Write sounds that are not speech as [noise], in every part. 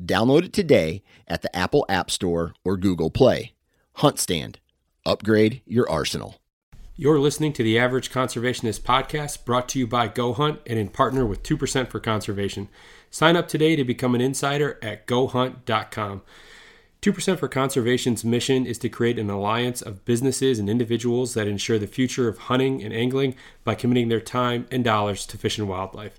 Download it today at the Apple App Store or Google Play. Hunt Stand. Upgrade your arsenal. You're listening to the Average Conservationist podcast brought to you by Go Hunt and in partner with 2% for Conservation. Sign up today to become an insider at gohunt.com. 2% for Conservation's mission is to create an alliance of businesses and individuals that ensure the future of hunting and angling by committing their time and dollars to fish and wildlife.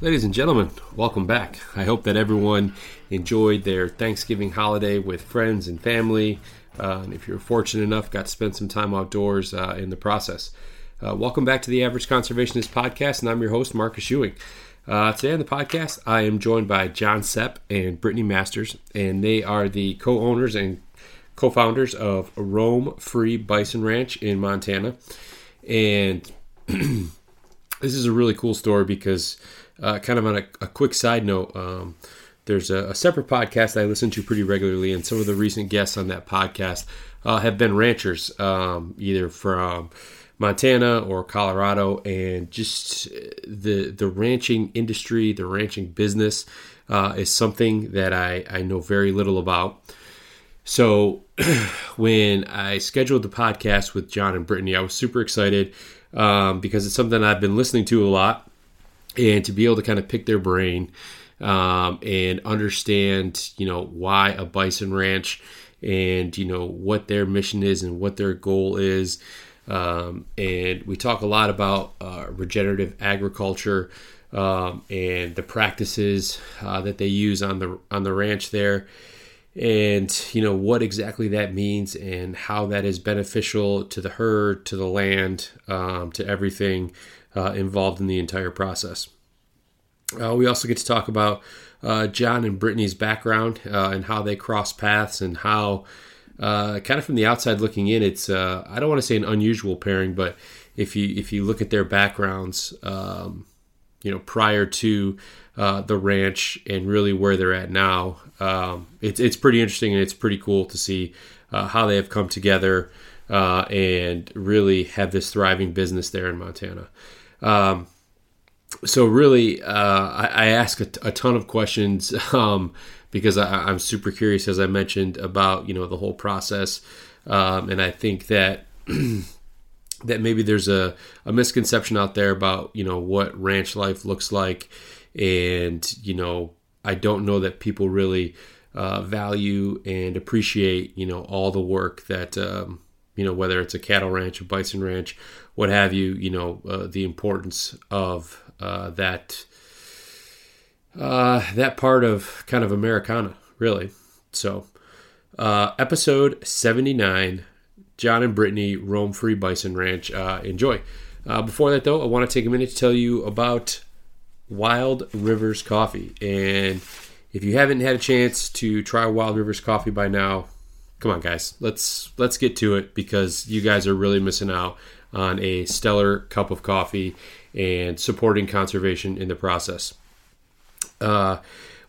Ladies and gentlemen, welcome back. I hope that everyone enjoyed their Thanksgiving holiday with friends and family. Uh, and if you're fortunate enough, got to spend some time outdoors uh, in the process. Uh, welcome back to the Average Conservationist Podcast, and I'm your host, Marcus Ewing. Uh, today on the podcast, I am joined by John Sepp and Brittany Masters, and they are the co owners and co founders of Roam Free Bison Ranch in Montana. And [clears throat] this is a really cool story because uh, kind of on a, a, quick side note, um, there's a, a, separate podcast I listen to pretty regularly, and some of the recent guests on that podcast uh, have been ranchers, um, either from Montana or Colorado, and just the the ranching industry, the ranching business uh, is something that I, I know very little about. So [clears throat] when I scheduled the podcast with John and Brittany, I was super excited um, because it's something I've been listening to a lot and to be able to kind of pick their brain um, and understand, you know, why a bison ranch and you know what their mission is and what their goal is. Um, and we talk a lot about uh, regenerative agriculture um, and the practices uh, that they use on the on the ranch there, and you know what exactly that means and how that is beneficial to the herd, to the land, um, to everything uh, involved in the entire process. Uh, we also get to talk about uh, John and Brittany's background uh, and how they cross paths and how, uh, kind of from the outside looking in, it's uh, I don't want to say an unusual pairing, but if you if you look at their backgrounds, um, you know, prior to the ranch and really where they're at now, um, it's it's pretty interesting and it's pretty cool to see how they have come together and really have this thriving business there in Montana. Um, so really, uh, I, I, ask a, a, ton of questions [laughs] um, because I, am super curious, as I mentioned, about you know the whole process, um, and I think that [clears throat] that maybe there's a, a misconception out there about you know what ranch life looks like, and you know I don't know that people really uh, value and appreciate you know all the work that um, you know whether it's a cattle ranch, a bison ranch, what have you, you know uh, the importance of uh, that uh, that part of kind of Americana, really. So, uh, episode seventy nine, John and Brittany roam free bison ranch. Uh, enjoy. Uh, before that, though, I want to take a minute to tell you about Wild Rivers Coffee. And if you haven't had a chance to try Wild Rivers Coffee by now, come on, guys, let's let's get to it because you guys are really missing out on a stellar cup of coffee and supporting conservation in the process. Uh,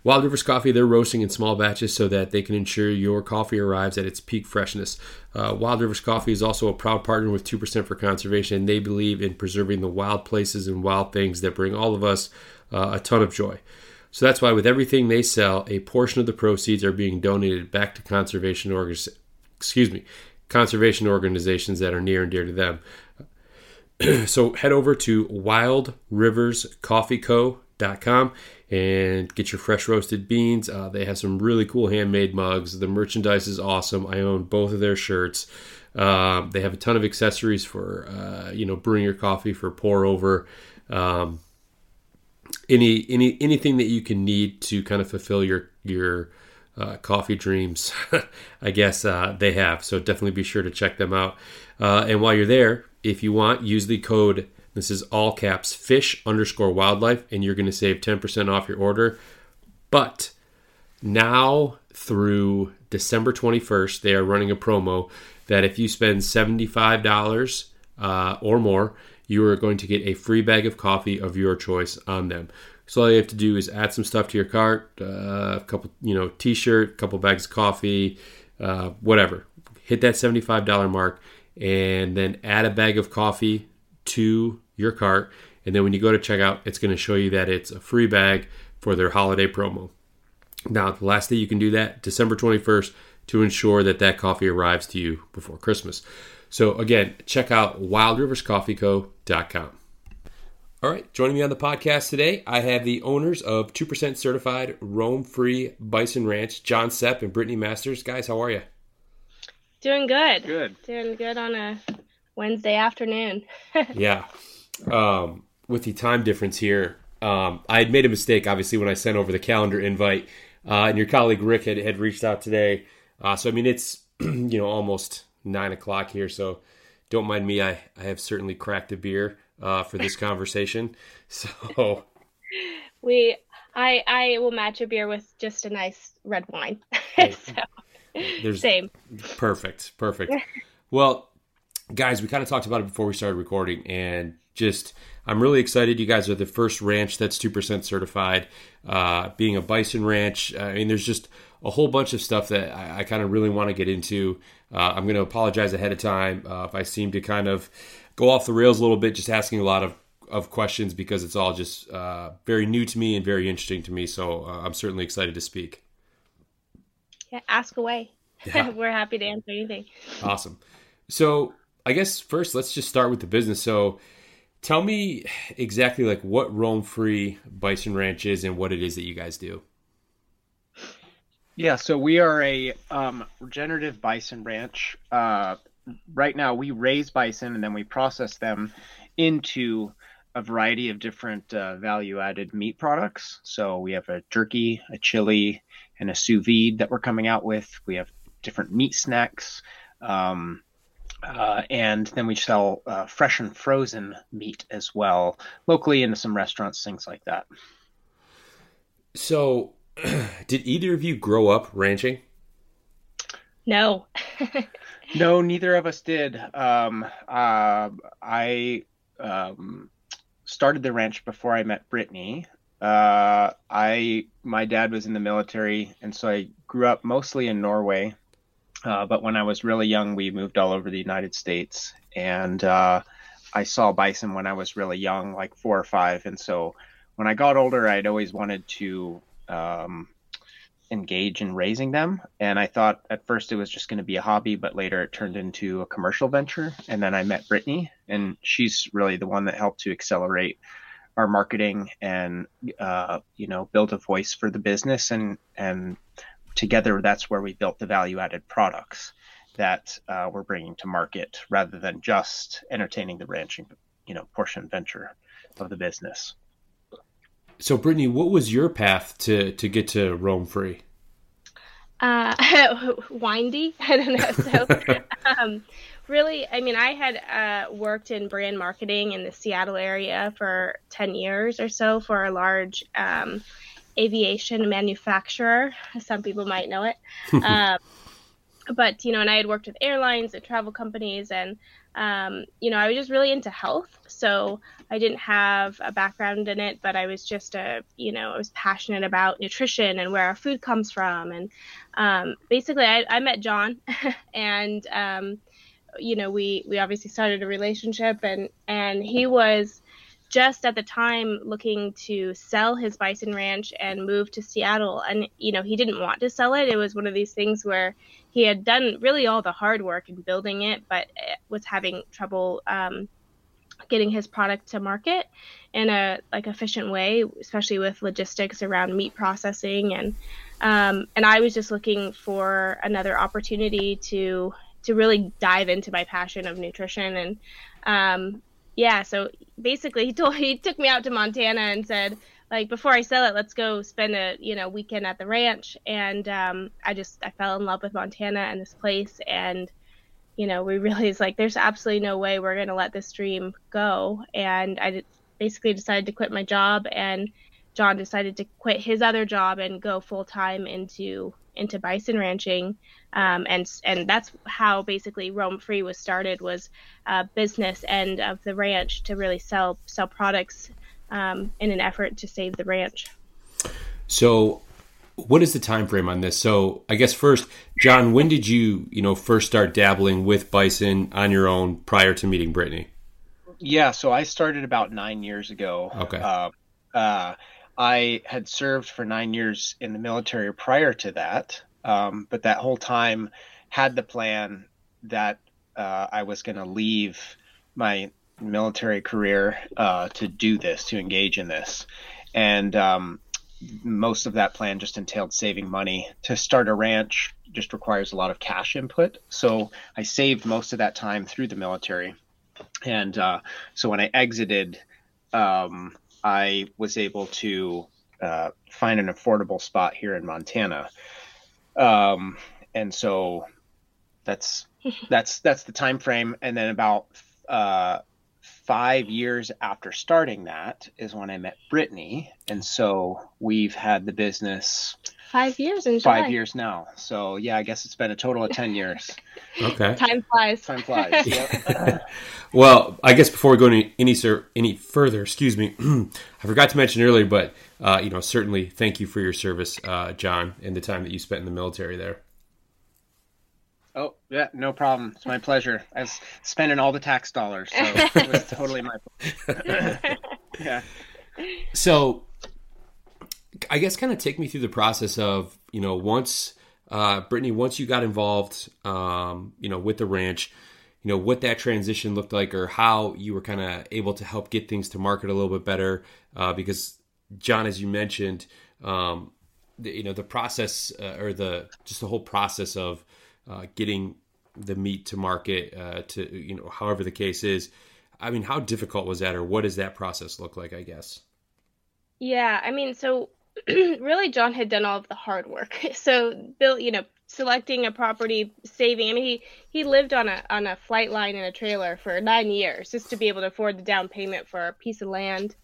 Wild Rivers Coffee, they're roasting in small batches so that they can ensure your coffee arrives at its peak freshness. Uh, wild Rivers Coffee is also a proud partner with 2% for Conservation, and they believe in preserving the wild places and wild things that bring all of us uh, a ton of joy. So that's why, with everything they sell, a portion of the proceeds are being donated back to conservation org- excuse me, conservation organizations that are near and dear to them. [clears throat] so head over to wildriverscoffeeco.com and get your fresh roasted beans. Uh, they have some really cool handmade mugs. The merchandise is awesome. I own both of their shirts. Um, they have a ton of accessories for uh, you know brewing your coffee for pour over. Um, any any anything that you can need to kind of fulfill your your uh, coffee dreams, [laughs] I guess uh, they have. So definitely be sure to check them out. Uh, and while you're there, if you want, use the code. This is all caps fish underscore wildlife, and you're going to save 10% off your order. But now through December 21st, they are running a promo that if you spend $75 uh, or more, you are going to get a free bag of coffee of your choice on them. So all you have to do is add some stuff to your cart, uh, a couple, you know, t-shirt, a couple bags of coffee, uh, whatever. Hit that $75 mark and then add a bag of coffee to your cart. And then when you go to checkout, it's going to show you that it's a free bag for their holiday promo. Now, the last day you can do that, December 21st, to ensure that that coffee arrives to you before Christmas. So, again, check out wildriverscoffeeco.com. All right, joining me on the podcast today, I have the owners of 2% certified Roam Free Bison Ranch, John Sepp and Brittany Masters. Guys, how are you? Doing good. Good. Doing good on a Wednesday afternoon. [laughs] yeah. Um, with the time difference here, um, I had made a mistake, obviously, when I sent over the calendar invite, uh, and your colleague Rick had, had reached out today. Uh, so, I mean, it's, [clears throat] you know, almost nine o'clock here. So, don't mind me. I, I have certainly cracked a beer uh, for this conversation. [laughs] So, we, I, I will match a beer with just a nice red wine. [laughs] so. There's same. Perfect. Perfect. well, guys, we kind of talked about it before we started recording, and just I'm really excited. You guys are the first ranch that's two percent certified. Uh, being a bison ranch, I mean, there's just a whole bunch of stuff that I, I kind of really want to get into. Uh, I'm going to apologize ahead of time uh, if I seem to kind of go off the rails a little bit, just asking a lot of of questions because it's all just uh, very new to me and very interesting to me. So uh, I'm certainly excited to speak. Yeah, ask away. Yeah. [laughs] We're happy to answer anything. Awesome. So I guess first let's just start with the business. So tell me exactly like what Roam Free Bison Ranch is and what it is that you guys do. Yeah, so we are a um, regenerative bison ranch. Uh, right now, we raise bison and then we process them into a variety of different uh, value-added meat products. So we have a jerky, a chili, and a sous vide that we're coming out with. We have different meat snacks. Um, uh, and then we sell uh, fresh and frozen meat as well, locally into some restaurants, things like that. So, [clears throat] did either of you grow up ranching? No. [laughs] no, neither of us did. Um, uh, I um, started the ranch before I met Brittany. Uh, I my dad was in the military, and so I grew up mostly in Norway. Uh, but when I was really young, we moved all over the United States, and uh, I saw bison when I was really young, like four or five, and so when I got older, I'd always wanted to um, engage in raising them. And I thought at first it was just going to be a hobby, but later it turned into a commercial venture. And then I met Brittany, and she's really the one that helped to accelerate our marketing and uh, you know build a voice for the business. And and together, that's where we built the value-added products that uh, we're bringing to market, rather than just entertaining the ranching, you know, portion venture of the business. So, Brittany, what was your path to to get to Roam Free? Uh, [laughs] windy. [laughs] I don't know. So, [laughs] um, really, I mean, I had uh, worked in brand marketing in the Seattle area for ten years or so for a large um, aviation manufacturer. Some people might know it. [laughs] um, but you know, and I had worked with airlines and travel companies, and um, you know, I was just really into health. So I didn't have a background in it, but I was just a, you know, I was passionate about nutrition and where our food comes from. And um, basically, I, I, met John, [laughs] and um, you know, we we obviously started a relationship, and and he was just at the time looking to sell his bison ranch and move to Seattle. And, you know, he didn't want to sell it. It was one of these things where he had done really all the hard work in building it, but was having trouble um, getting his product to market in a like efficient way, especially with logistics around meat processing and um, and I was just looking for another opportunity to to really dive into my passion of nutrition and um, yeah, so basically he told [laughs] he took me out to Montana and said like before I sell it, let's go spend a you know weekend at the ranch. And um, I just I fell in love with Montana and this place, and you know we [laughs] realized like there's absolutely no way we're gonna let this dream go. And I basically decided to quit my job, and John decided to quit his other job and go full time into into bison ranching, um, and and that's how basically Roam Free was started was a business end of the ranch to really sell sell products um, in an effort to save the ranch. So, what is the time frame on this? So, I guess first, John, when did you you know first start dabbling with bison on your own prior to meeting Brittany? Yeah, so I started about nine years ago. Okay. Uh, uh, I had served for nine years in the military prior to that, um, but that whole time had the plan that uh, I was going to leave my military career uh, to do this, to engage in this. And um, most of that plan just entailed saving money. To start a ranch just requires a lot of cash input. So I saved most of that time through the military. And uh, so when I exited, um, I was able to uh, find an affordable spot here in Montana. Um, and so that's [laughs] that's that's the time frame. And then about uh, five years after starting that is when I met Brittany, and so we've had the business five years in five July. years now. So yeah, I guess it's been a total of ten years. [laughs] okay, time flies. Time flies. [laughs] [laughs] well, I guess before we go any any, sir, any further, excuse me, [clears throat] I forgot to mention earlier, but uh, you know certainly thank you for your service, uh, John, and the time that you spent in the military there. Oh yeah, no problem. It's my pleasure. I was spending all the tax dollars, so it [laughs] was totally my. [laughs] yeah. So I guess kind of take me through the process of you know once uh, Brittany once you got involved um, you know with the ranch you know what that transition looked like or how you were kind of able to help get things to market a little bit better uh, because John as you mentioned um, the, you know the process uh, or the just the whole process of uh, getting the meat to market uh, to you know however the case is I mean how difficult was that or what does that process look like I guess yeah I mean so [clears throat] really John had done all of the hard work. [laughs] So Bill, you know, selecting a property, saving. I mean, he he lived on a on a flight line in a trailer for nine years just to be able to afford the down payment for a piece of land,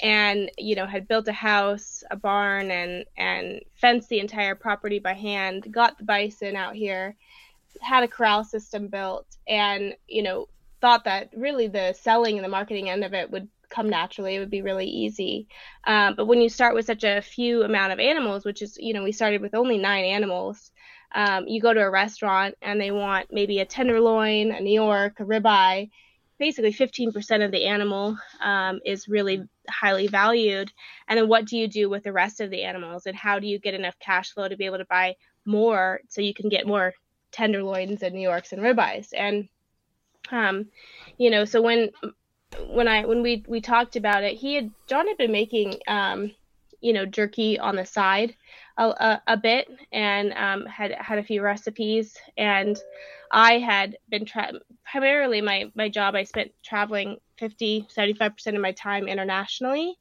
and you know had built a house, a barn, and and fenced the entire property by hand. Got the bison out here, had a corral system built, and you know thought that really the selling and the marketing end of it would come naturally. It would be really easy. Um, but when you start with such a few amount of animals, which is, you know, we started with only nine animals, um, you go to a restaurant and they want maybe a tenderloin, a New York, a ribeye. Basically 15% of the animal um, is really highly valued. And then what do you do with the rest of the animals? And how do you get enough cash flow to be able to buy more so you can get more tenderloins and New Yorks and ribeyes? And, um, you know, so when when I when we we talked about it, he had John had been making um, you know jerky on the side a, a, a bit and um, had had a few recipes. And I had been tra- primarily my my job I spent traveling 50 75% of my time internationally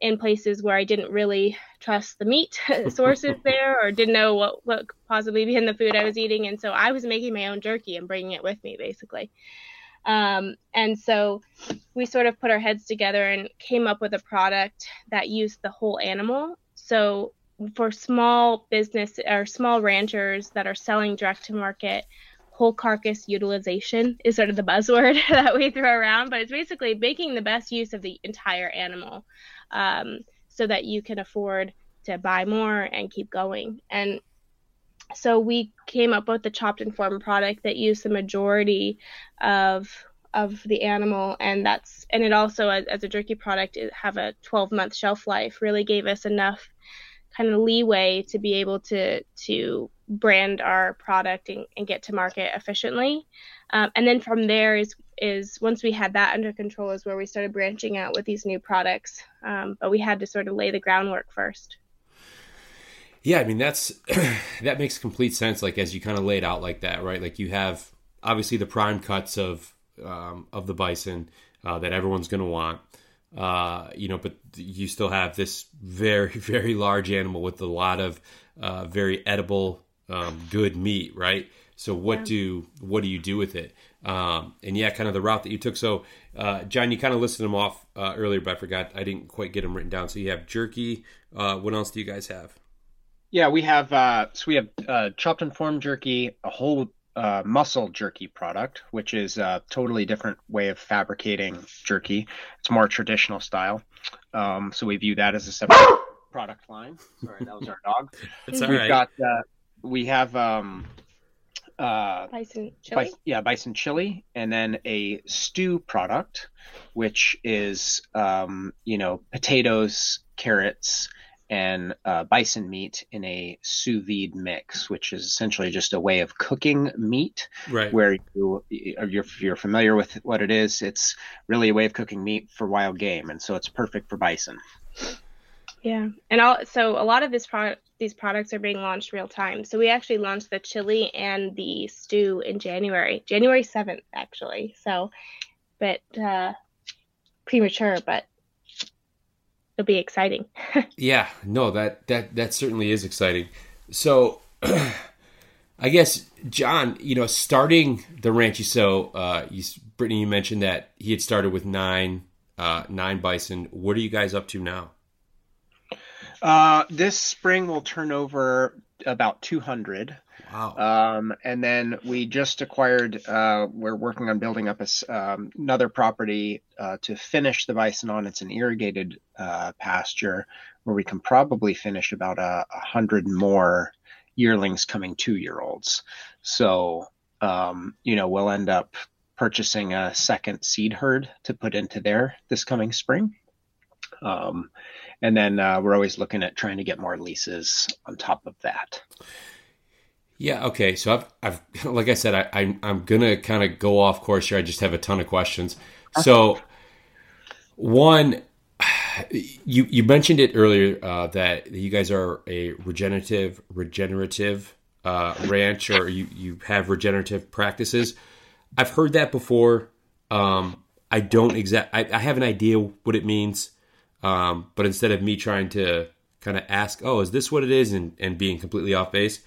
in places where I didn't really trust the meat [laughs] sources [laughs] there or didn't know what what could possibly be in the food I was eating. And so I was making my own jerky and bringing it with me basically um, and so we sort of put our heads together and came up with a product that used the whole animal. So for small business or small ranchers that are selling direct to market, whole carcass utilization is sort of the buzzword [laughs] that we throw around, but it's basically making the best use of the entire animal um, so that you can afford to buy more and keep going. And so we came up with the chopped and formed product that used the majority of of the animal and that's and it also as, as a jerky product have a 12 month shelf life really gave us enough kind of leeway to be able to to brand our product and, and get to market efficiently. Um, and then from there is is once we had that under control is where we started branching out with these new products. Um, but we had to sort of lay the groundwork first yeah, I mean that's [clears throat] that makes complete sense. Like as you kind of laid out like that, right? Like you have obviously the prime cuts of um, of the bison uh, that everyone's going to want, uh, you know, but you still have this very [laughs] very large animal with a lot of uh, very edible, um, good meat, right? So what yeah. do what do you do with it? Um, and yeah, kind of the route that you took. So uh, John, you kind of listed them off uh, earlier, but I forgot I didn't quite get them written down. So you have jerky. Uh, what else do you guys have? Yeah, we have uh, so we have uh, chopped and formed jerky, a whole uh, muscle jerky product, which is a totally different way of fabricating jerky. It's more traditional style. Um, so we view that as a separate [gasps] product line. Sorry, that was our dog. [laughs] It's all We've right. got uh, we have um, uh, bison chili. Bison, yeah, bison chili, and then a stew product, which is um, you know potatoes, carrots, and uh, bison meat in a sous vide mix, which is essentially just a way of cooking meat. Right. Where you, you're, you're familiar with what it is, it's really a way of cooking meat for wild game, and so it's perfect for bison. Yeah, and all, so a lot of this product, these products are being launched real time. So we actually launched the chili and the stew in January, January seventh, actually. So, but uh, premature, but it'll be exciting. [laughs] yeah, no, that that that certainly is exciting. So, [clears throat] I guess John, you know, starting the ranch. You so, uh, you, Brittany, you mentioned that he had started with nine uh, nine bison. What are you guys up to now? Uh, this spring we'll turn over about 200. Wow. Um, and then we just acquired, uh, we're working on building up a, um, another property uh, to finish the bison on. It's an irrigated uh, pasture where we can probably finish about a, hundred more yearlings coming two year olds. So, um, you know, we'll end up purchasing a second seed herd to put into there this coming spring. Um, and then uh, we're always looking at trying to get more leases on top of that. Yeah. Okay. So I've, I've, [laughs] like I said, I, I I'm gonna kind of go off course here. I just have a ton of questions. So, one, [sighs] you you mentioned it earlier uh, that you guys are a regenerative regenerative uh, ranch, or you you have regenerative practices. I've heard that before. Um, I don't exact. I, I have an idea what it means, um, but instead of me trying to kind of ask, "Oh, is this what it is?" and and being completely off base.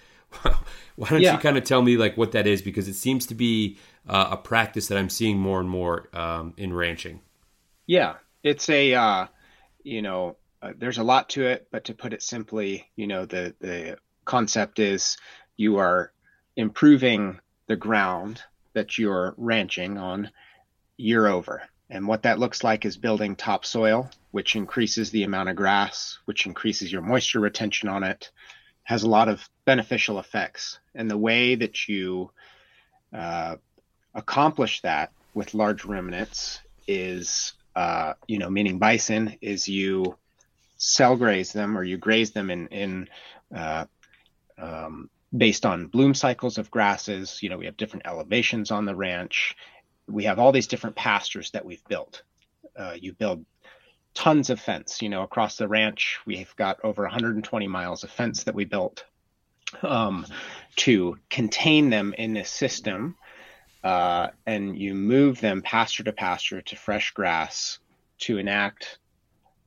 [laughs] Why don't Yeah. you kind of tell me like what that is because it seems to be uh, a practice that I'm seeing more and more um, in ranching. Yeah, it's a uh, you know uh, there's a lot to it, but to put it simply, you know the the concept is you are improving the ground that you're ranching on year over. And what that looks like is building topsoil, which increases the amount of grass, which increases your moisture retention on it, has a lot of beneficial effects. And the way that you uh, accomplish that with large ruminants is, uh, you know, meaning bison, is you cell graze them or you graze them in in uh, um, based on bloom cycles of grasses. You know, we have different elevations on the ranch. We have all these different pastures that we've built. Uh, you build tons of fence. You know, across the ranch, we've got over 120 miles of fence that we built um, to contain them in this system. Uh, and you move them pasture to pasture to fresh grass to enact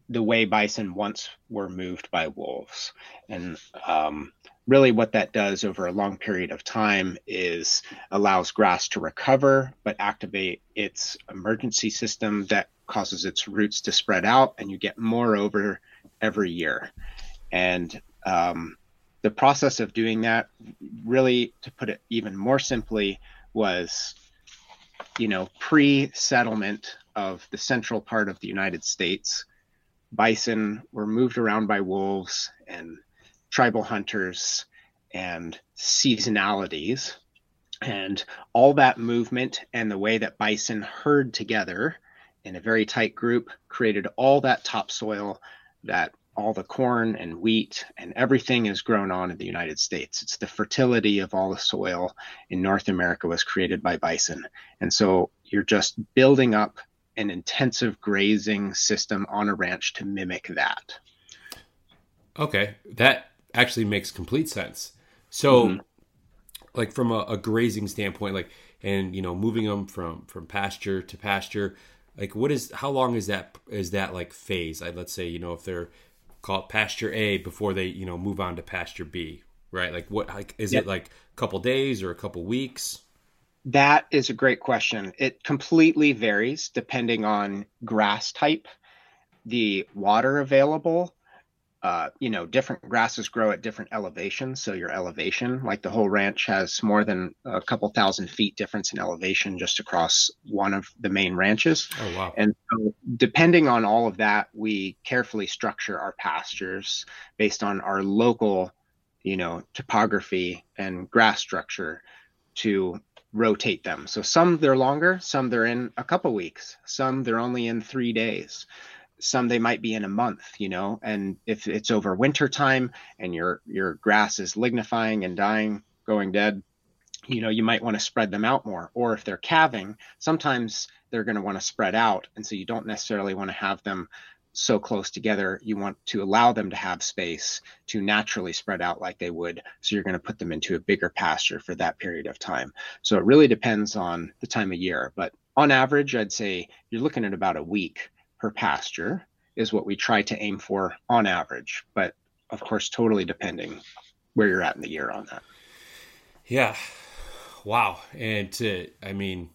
the way bison once were moved by wolves. And um, really, what that does over a long period of time is allows grass to recover, but activate its emergency system that causes its roots to spread out, and you get more over every year. And um, the process of doing that, really, to put it even more simply, was you know pre-settlement of the central part of the United States bison were moved around by wolves and tribal hunters and seasonalities. And all that movement and the way that bison herd together in a very tight group created all that topsoil that all the corn and wheat and everything is grown on in the United States. It's the fertility of all the soil in North America was created by bison. And so you're just building up an intensive grazing system on a ranch to mimic that. Okay, that actually makes complete sense. So, mm-hmm. like from a, a, grazing standpoint, like and you know moving them from from pasture to pasture, like what is how long is that is that like phase? I, let's say you know if they're called pasture A before they you know move on to pasture B, right? Like what like is yep. it like a couple days or a couple weeks? That is a great question. It completely varies depending on grass type, the water available. Uh, you know, different grasses grow at different elevations. So your elevation, like the whole ranch, has more than a couple thousand feet difference in elevation just across one of the main ranches. Oh wow! And so, depending on all of that, we carefully structure our pastures based on our local, you know, topography and grass structure to rotate them. So some they're longer, some they're in a couple weeks, some they're only in three days, some they might be in a month, you know. And if it's over winter time and your your grass is lignifying and dying, going dead, you know, you might want to spread them out more. Or if they're calving, sometimes they're going to want to spread out, and so you don't necessarily want to have them so close together, you want to allow them to have space to naturally spread out like they would. So you're going to put them into a bigger pasture for that period of time. So it really depends on the time of year. But on average, I'd say you're looking at about a week per pasture is what we try to aim for on average. But of course, totally depending where you're at in the year on that. Yeah. Wow. And to, I mean,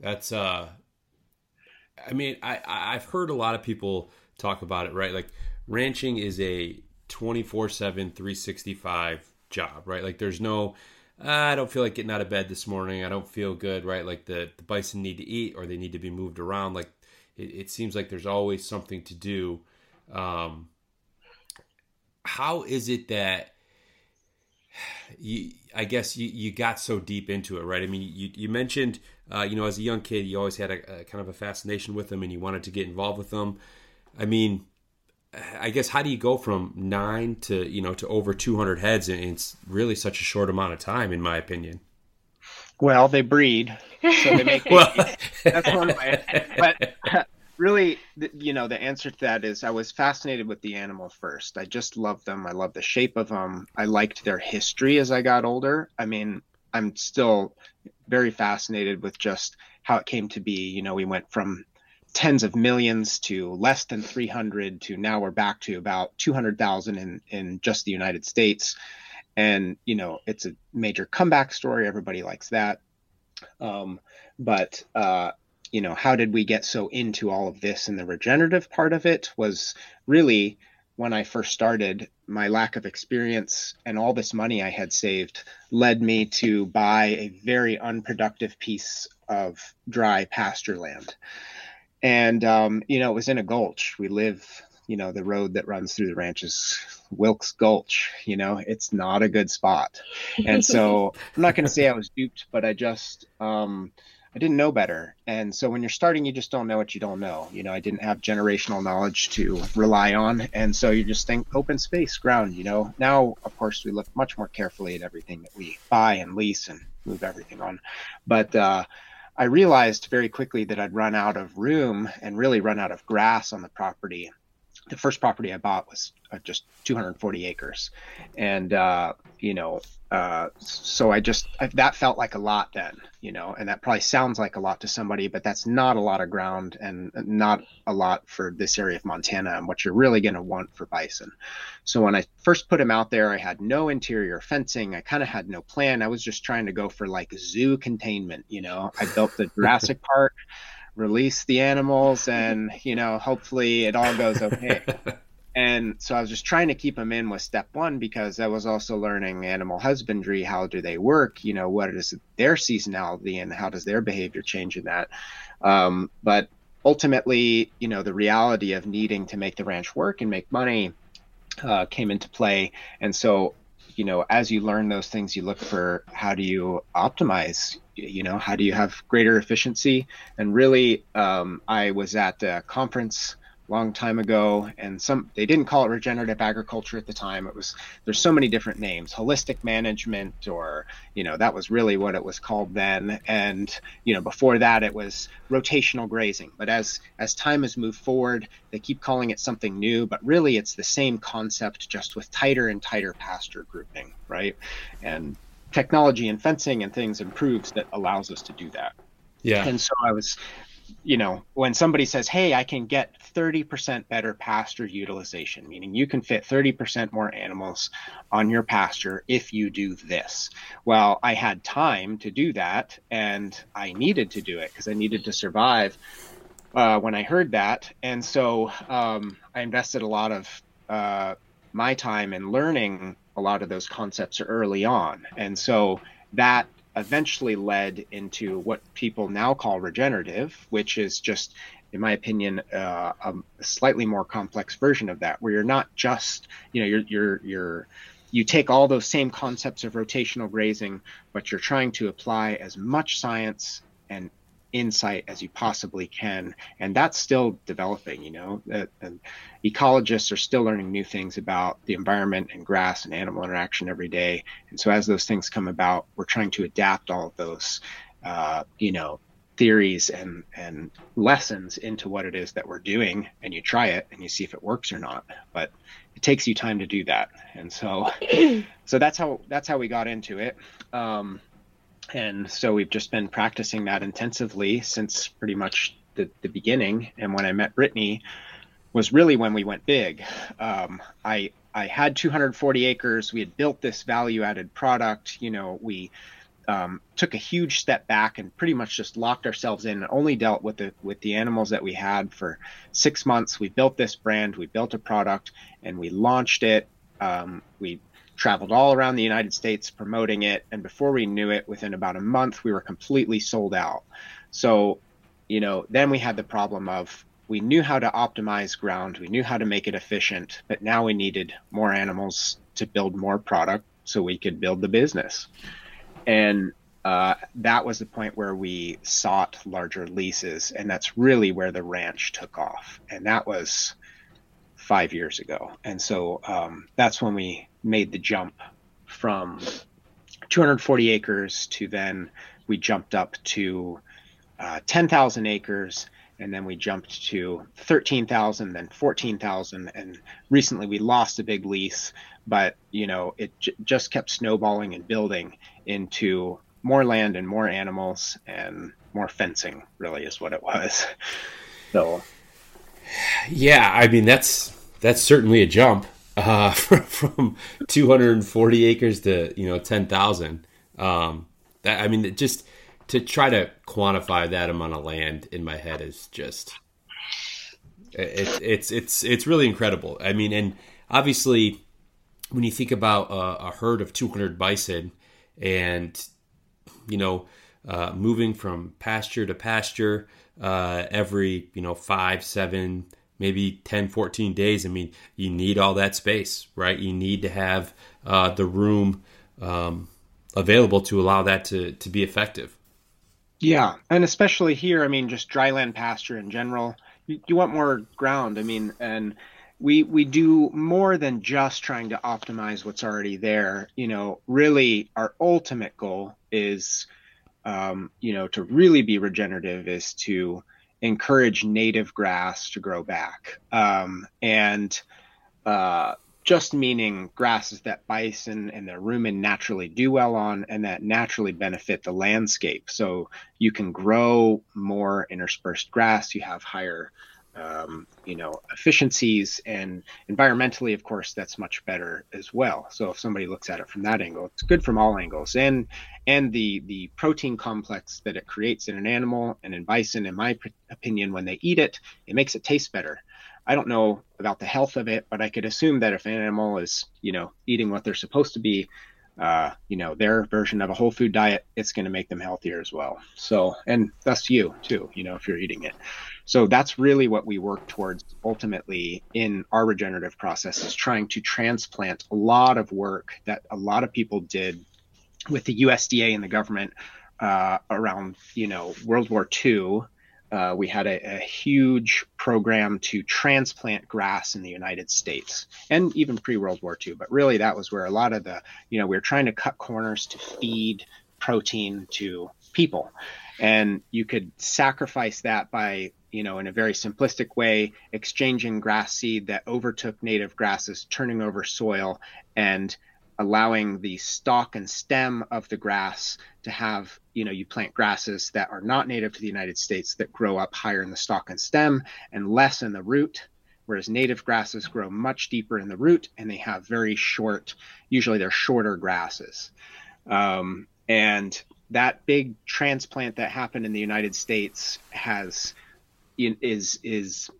that's, uh, I mean, I I've heard a lot of people talk about it, right? Like ranching is a 24/7 365 job, right? Like there's no I don't feel like getting out of bed this morning. I don't feel good, right? Like the, the bison need to eat or they need to be moved around. Like it, it seems like there's always something to do. Um, how is it that you, I guess you, you got so deep into it, right? I mean, you, you mentioned, uh, you know, as a young kid, you always had a, a, kind of a fascination with them and you wanted to get involved with them. I mean, I guess how do you go from nine to, you know, to over 200 heads in it's really such a short amount of time, in my opinion? Well, they breed, so they make. [laughs] well, that's one way. But [laughs] really, you know, the answer to that is I was fascinated with the animal first. I just loved them. I loved the shape of them. I liked their history as I got older. I mean, I'm still very fascinated with just how it came to be. You know, we went from tens of millions to less than 300 to now we're back to about 200,000 in in just the United States. And you know, it's a major comeback story. Everybody likes that. Um, but uh, you know, how did we get so into all of this? And the regenerative part of it was really when I first started, my lack of experience and all this money I had saved led me to buy a very unproductive piece of dry pasture land. And, um, you know, it was in a gulch. We live, you know, the road that runs through the ranch is Wilkes Gulch. You know, it's not a good spot. And so [laughs] I'm not going to say I was duped, but I just, um, I didn't know better. And so when you're starting, you just don't know what you don't know. You know, I didn't have generational knowledge to rely on. And so you just think open space ground, you know. Now, of course, we look much more carefully at everything that we buy and lease and move everything on. But uh, I realized very quickly that I'd run out of room and really run out of grass on the property the first property I bought was uh, just 240 acres, and uh, you know, uh, so I just I, that felt like a lot then, you know, and that probably sounds like a lot to somebody, but that's not a lot of ground and not a lot for this area of Montana and what you're really going to want for bison. So when I first put him out there, I had no interior fencing. I kind of had no plan. I was just trying to go for like zoo containment, you know. I built the Jurassic [laughs] Park release the animals and you know hopefully it all goes okay. [laughs] And so i was just trying to keep them in with step one because i was also learning animal husbandry how do they work you know what is their seasonality and how does their behavior change in that. Um, but ultimately you know the reality of needing to make the ranch work and make money uh, came into play. And so you know as you learn those things you look for how do you optimize you know how do you have greater efficiency? And really um, i was at a conference long time ago and some they didn't call it regenerative agriculture at the time. It was there's so many different names holistic management or you know that was really what it was called then. And you know before that it was rotational grazing. But as as time has moved forward they keep calling it something new but really it's the same concept just with tighter and tighter pasture grouping right? And technology and fencing and things improves that allows us to do that. Yeah. And so I was, you know, when somebody says, "Hey, I can get 30% better pasture utilization," meaning you can fit 30% more animals on your pasture if you do this. Well, I had time to do that, and I needed to do it because I needed to survive. Uh, when I heard that, and so um, I invested a lot of uh, my time in learning a lot of those concepts are early on. And so that eventually led into what people now call regenerative, which is just, in my opinion, uh, a slightly more complex version of that, where you're not just, you know, you're, you're, you're, you take all those same concepts of rotational grazing, but you're trying to apply as much science and insight as you possibly can and that's still developing you know? And ecologists are still learning new things about the environment and grass and animal interaction every day. And so as those things come about we're trying to adapt all of those uh, you know theories and and lessons into what it is that we're doing and you try it and you see if it works or not. But it takes you time to do that. And so [clears throat] so that's how that's how we got into it. Um, and so we've just been practicing that intensively since pretty much the, the beginning. And when I met Brittany, was really when we went big. Um, I I had 240 acres. We had built this value added product. You know, we um, took a huge step back and pretty much just locked ourselves in and only dealt with the with the animals that we had for six months. We built this brand, we built a product, and we launched it. Um, we traveled all around the United States promoting it. And before we knew it, within about a month, we were completely sold out. So, you know, then we had the problem of we knew how to optimize ground, we knew how to make it efficient, but now we needed more animals to build more product so we could build the business. And uh, that was the point where we sought larger leases, and that's really where the ranch took off. And that was five years ago. And so um, that's when we made the jump from 240 acres to then we jumped up to uh, 10,000 acres and then we jumped to 13,000 then 14,000 and recently we lost a big lease but you know it j- just kept snowballing and building into more land and more animals and more fencing really is what it was. [laughs] So yeah i mean that's that's certainly a jump uh, [laughs] from 240 acres to you know 10,000. Um, that I mean, just to try to quantify that amount of land in my head is just it's it's it's it's really incredible. I mean, and obviously, when you think about a, a herd of 200 bison, and you know, uh, moving from pasture to pasture uh, every you know five, seven, maybe 10, 14 days. I mean, you need all that space, right? You need to have uh, the room um, available to allow that to, to be effective. Yeah, and especially here, I mean, just dryland pasture in general, you, you want more ground. I mean, and we we do more than just trying to optimize what's already there. You know, really, our ultimate goal is, um, you know, to really be regenerative is to encourage native grass to grow back, um, and uh, just meaning grasses that bison and their rumen naturally do well on and that naturally benefit the landscape. So you can grow more interspersed grass, you have higher um, you know efficiencies and environmentally of course that's much better as well. So if somebody looks at it from that angle it's good from all angles. And and the the protein complex that it creates in an animal and in bison in my opinion when they eat it it makes it taste better. I don't know about the health of it but i could assume that if an animal is you know eating what they're supposed to be uh, you know their version of a whole food diet it's going to make them healthier as well so and that's you too you know if you're eating it so that's really what we work towards ultimately in our regenerative process is trying to transplant a lot of work that a lot of people did with the USDA and the government uh, around you know World War II. Uh, we had a, a, huge program to transplant grass in the United States and even pre World War II. But really, that was where a lot of the, you know, we were trying to cut corners to feed protein to people. And you could sacrifice that by you know, in a very simplistic way, exchanging grass seed that overtook native grasses, turning over soil, and allowing the stalk and stem of the grass to have, you know, you plant grasses that are not native to the United States that grow up higher in the stalk and stem and less in the root, whereas native grasses grow much deeper in the root and they have very short, usually they're shorter grasses. Um, and that big transplant that happened in the United States has is is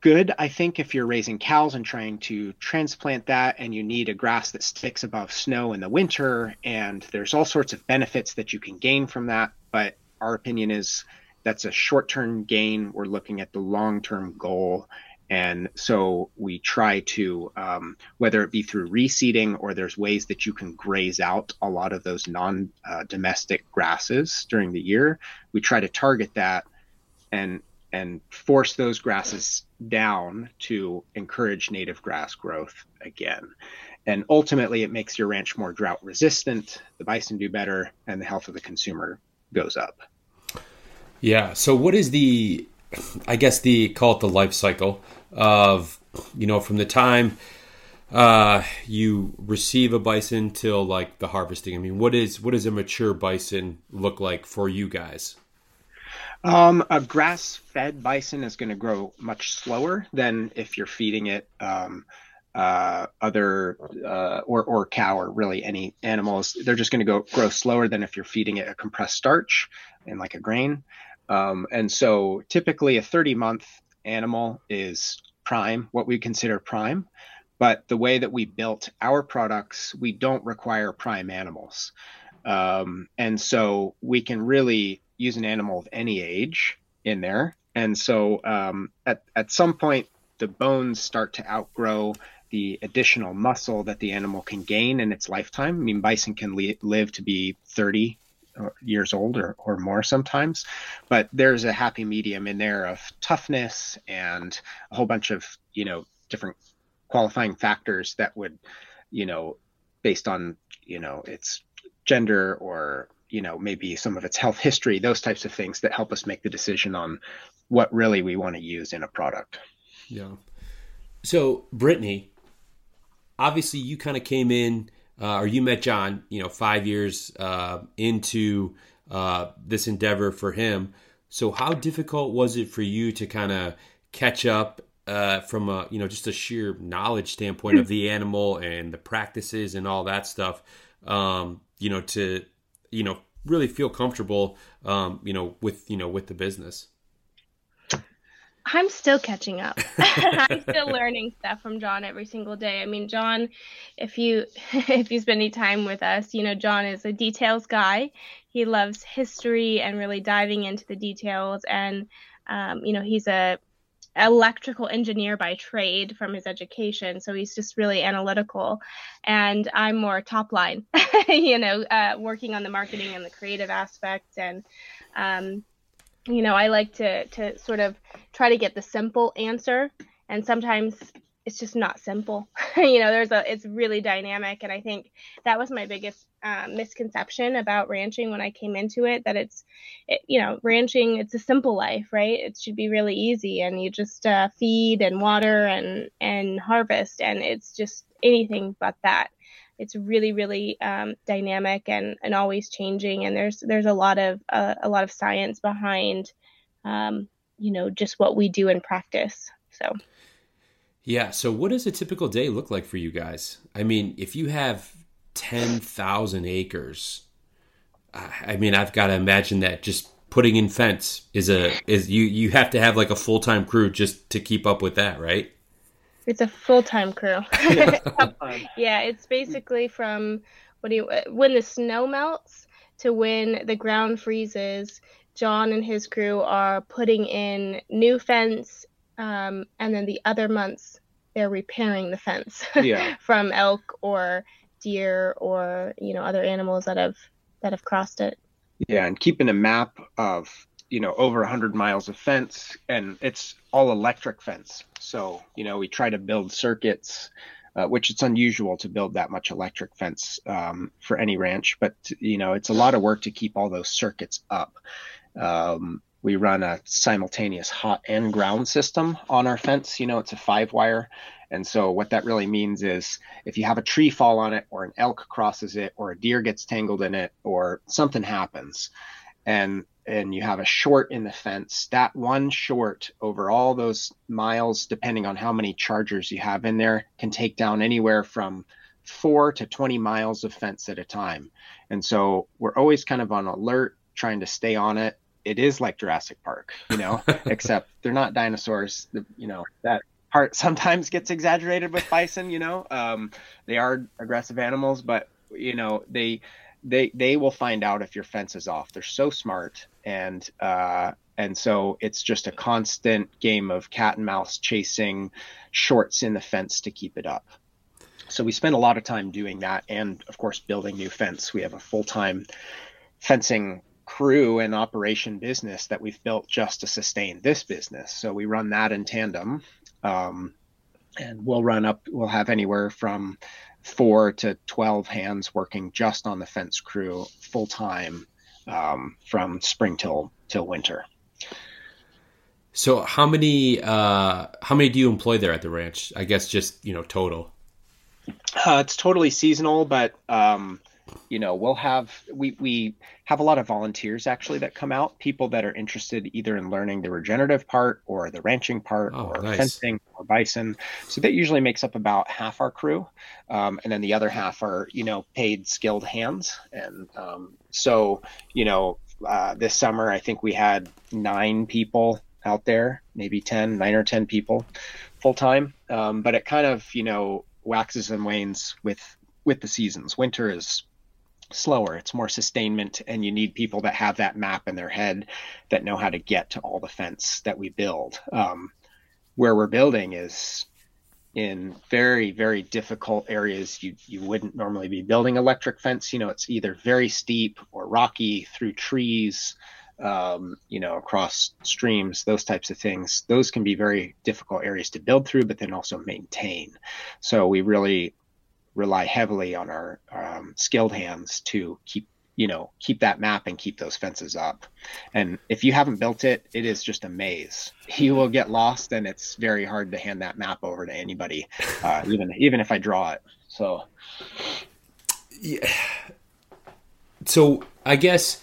good i think if you're raising cows and trying to transplant that and you need a grass that sticks above snow in the winter and there's all sorts of benefits that you can gain from that. But our opinion is that's a short-term gain. We're looking at the long-term goal. And so we try to um, whether it be through reseeding or there's ways that you can graze out a lot of those non-domestic uh, grasses during the year we try to target that and and force those grasses down to encourage native grass growth again. And ultimately, it makes your ranch more drought resistant, the bison do better, and the health of the consumer goes up. Yeah. So, what is the, I guess, the call it the life cycle of, you know, from the time uh, you receive a bison till like the harvesting? I mean, what is what does a mature bison look like for you guys? Um, a grass-fed bison is going to grow much slower than if you're feeding it um, uh, other uh, or or cow or really any animals. They're just going to go grow slower than if you're feeding it a compressed starch and like a grain. Um, and so typically a 30 month animal is prime, what we consider prime. But the way that we built our products, we don't require prime animals. Um, and so we can really use an animal of any age in there. And so um, at, at some point, the bones start to outgrow the additional muscle that the animal can gain in its lifetime. I mean, bison can li- live to be 30 uh, years old or, or more sometimes, but there's a happy medium in there of toughness and a whole bunch of, you know, different qualifying factors that would, you know, based on, you know, its gender or you know maybe some of its health history those types of things that help us make the decision on what really we want to use in a product. Yeah. So brittany obviously you kind of came in uh, or you met john you know five years uh, into uh, this endeavor for him. So how difficult was it for you to kind of catch up uh, from a you know just a sheer knowledge standpoint of the animal and the practices and all that stuff um, you know to you know really feel comfortable um, you know with you know with the business. I'm still catching up. [laughs] I'm still learning stuff from john every single day. I mean john if you [laughs] if you spend any time with us you know john is a details guy. He loves history and really diving into the details. And um, you know he's a electrical engineer by trade from his education, so he's just really analytical, and I'm more top line, [laughs] you know, uh, working on the marketing and the creative aspects, and um, you know, I like to to sort of try to get the simple answer, and sometimes it's just not simple. [laughs] you know, there's a it's really dynamic, and I think that was my biggest uh, misconception about ranching when I came into it. That it's, it, you know, ranching it's a simple life, right? It should be really easy, and you just uh, feed and water and and harvest, and it's just anything but that. It's really really um, dynamic and and always changing, and there's there's a lot of uh, a lot of science behind, um, you know, just what we do in practice. So. Yeah. So, what does a typical day look like for you guys? I mean, if you have 10,000 acres, I mean, I've got to imagine that just putting in fence is a is you you have to have like a full time crew just to keep up with that, right? It's a full time crew. [laughs] [laughs] yeah, it's basically from what do you when the snow melts to when the ground freezes. John and his crew are putting in new fence um, and then the other months they're repairing the fence [laughs] yeah. from elk or deer or you know other animals that have that have crossed it. Yeah, and keeping a map of you know over 100 miles of fence and it's all electric fence so you know we try to build circuits uh, which it's unusual to build that much electric fence um, for any ranch but you know it's a lot of work to keep all those circuits up um, we run a simultaneous hot and ground system on our fence. You know, it's a five wire. And so what that really means is if you have a tree fall on it or an elk crosses it or a deer gets tangled in it or something happens and and you have a short in the fence, that one short over all those miles, depending on how many chargers you have in there, can take down anywhere from four to 20 miles of fence at a time. And so we're always kind of on alert, trying to stay on it it is like Jurassic Park, you know, [laughs] except they're not dinosaurs. You know, that part sometimes gets exaggerated with bison, you know. Um, they are aggressive animals, but you know, they they they will find out if your fence is off. They're so smart and uh and so it's just a constant game of cat and mouse chasing shorts in the fence to keep it up. So we spend a lot of time doing that and of course building new fence. We have a full-time fencing crew and operation business that we've built just to sustain this business. So we run that in tandem. Um, and we'll run up, we'll have anywhere from four to 12 hands working just on the fence crew full time um, from spring till, till winter. So how many, uh, how many do you employ there at the ranch? I guess just, you know, total. Uh, it's totally seasonal, but, um, you know we'll have we we have a lot of volunteers actually that come out people that are interested either in learning the regenerative part or the ranching part oh, or nice. fencing or bison. So that usually makes up about half our crew. Um, and then the other half are you know paid skilled hands. And um, so you know uh, this summer i think we had nine people out there maybe 10 nine or 10 people full time um, but it kind of you know waxes and wanes with with the seasons. Winter is slower. It's more sustainment and you need people that have that map in their head that know how to get to all the fence that we build. Um, where we're building is in very very difficult areas. You you wouldn't normally be building electric fence. You know it's either very steep or rocky through trees um, you know across streams those types of things. Those can be very difficult areas to build through but then also maintain. So we really rely heavily on our um, skilled hands to keep you know keep that map and keep those fences up. And if you haven't built it it is just a maze. [laughs] You will get lost and it's very hard to hand that map over to anybody uh, [laughs] even even if i draw it. So yeah. So i guess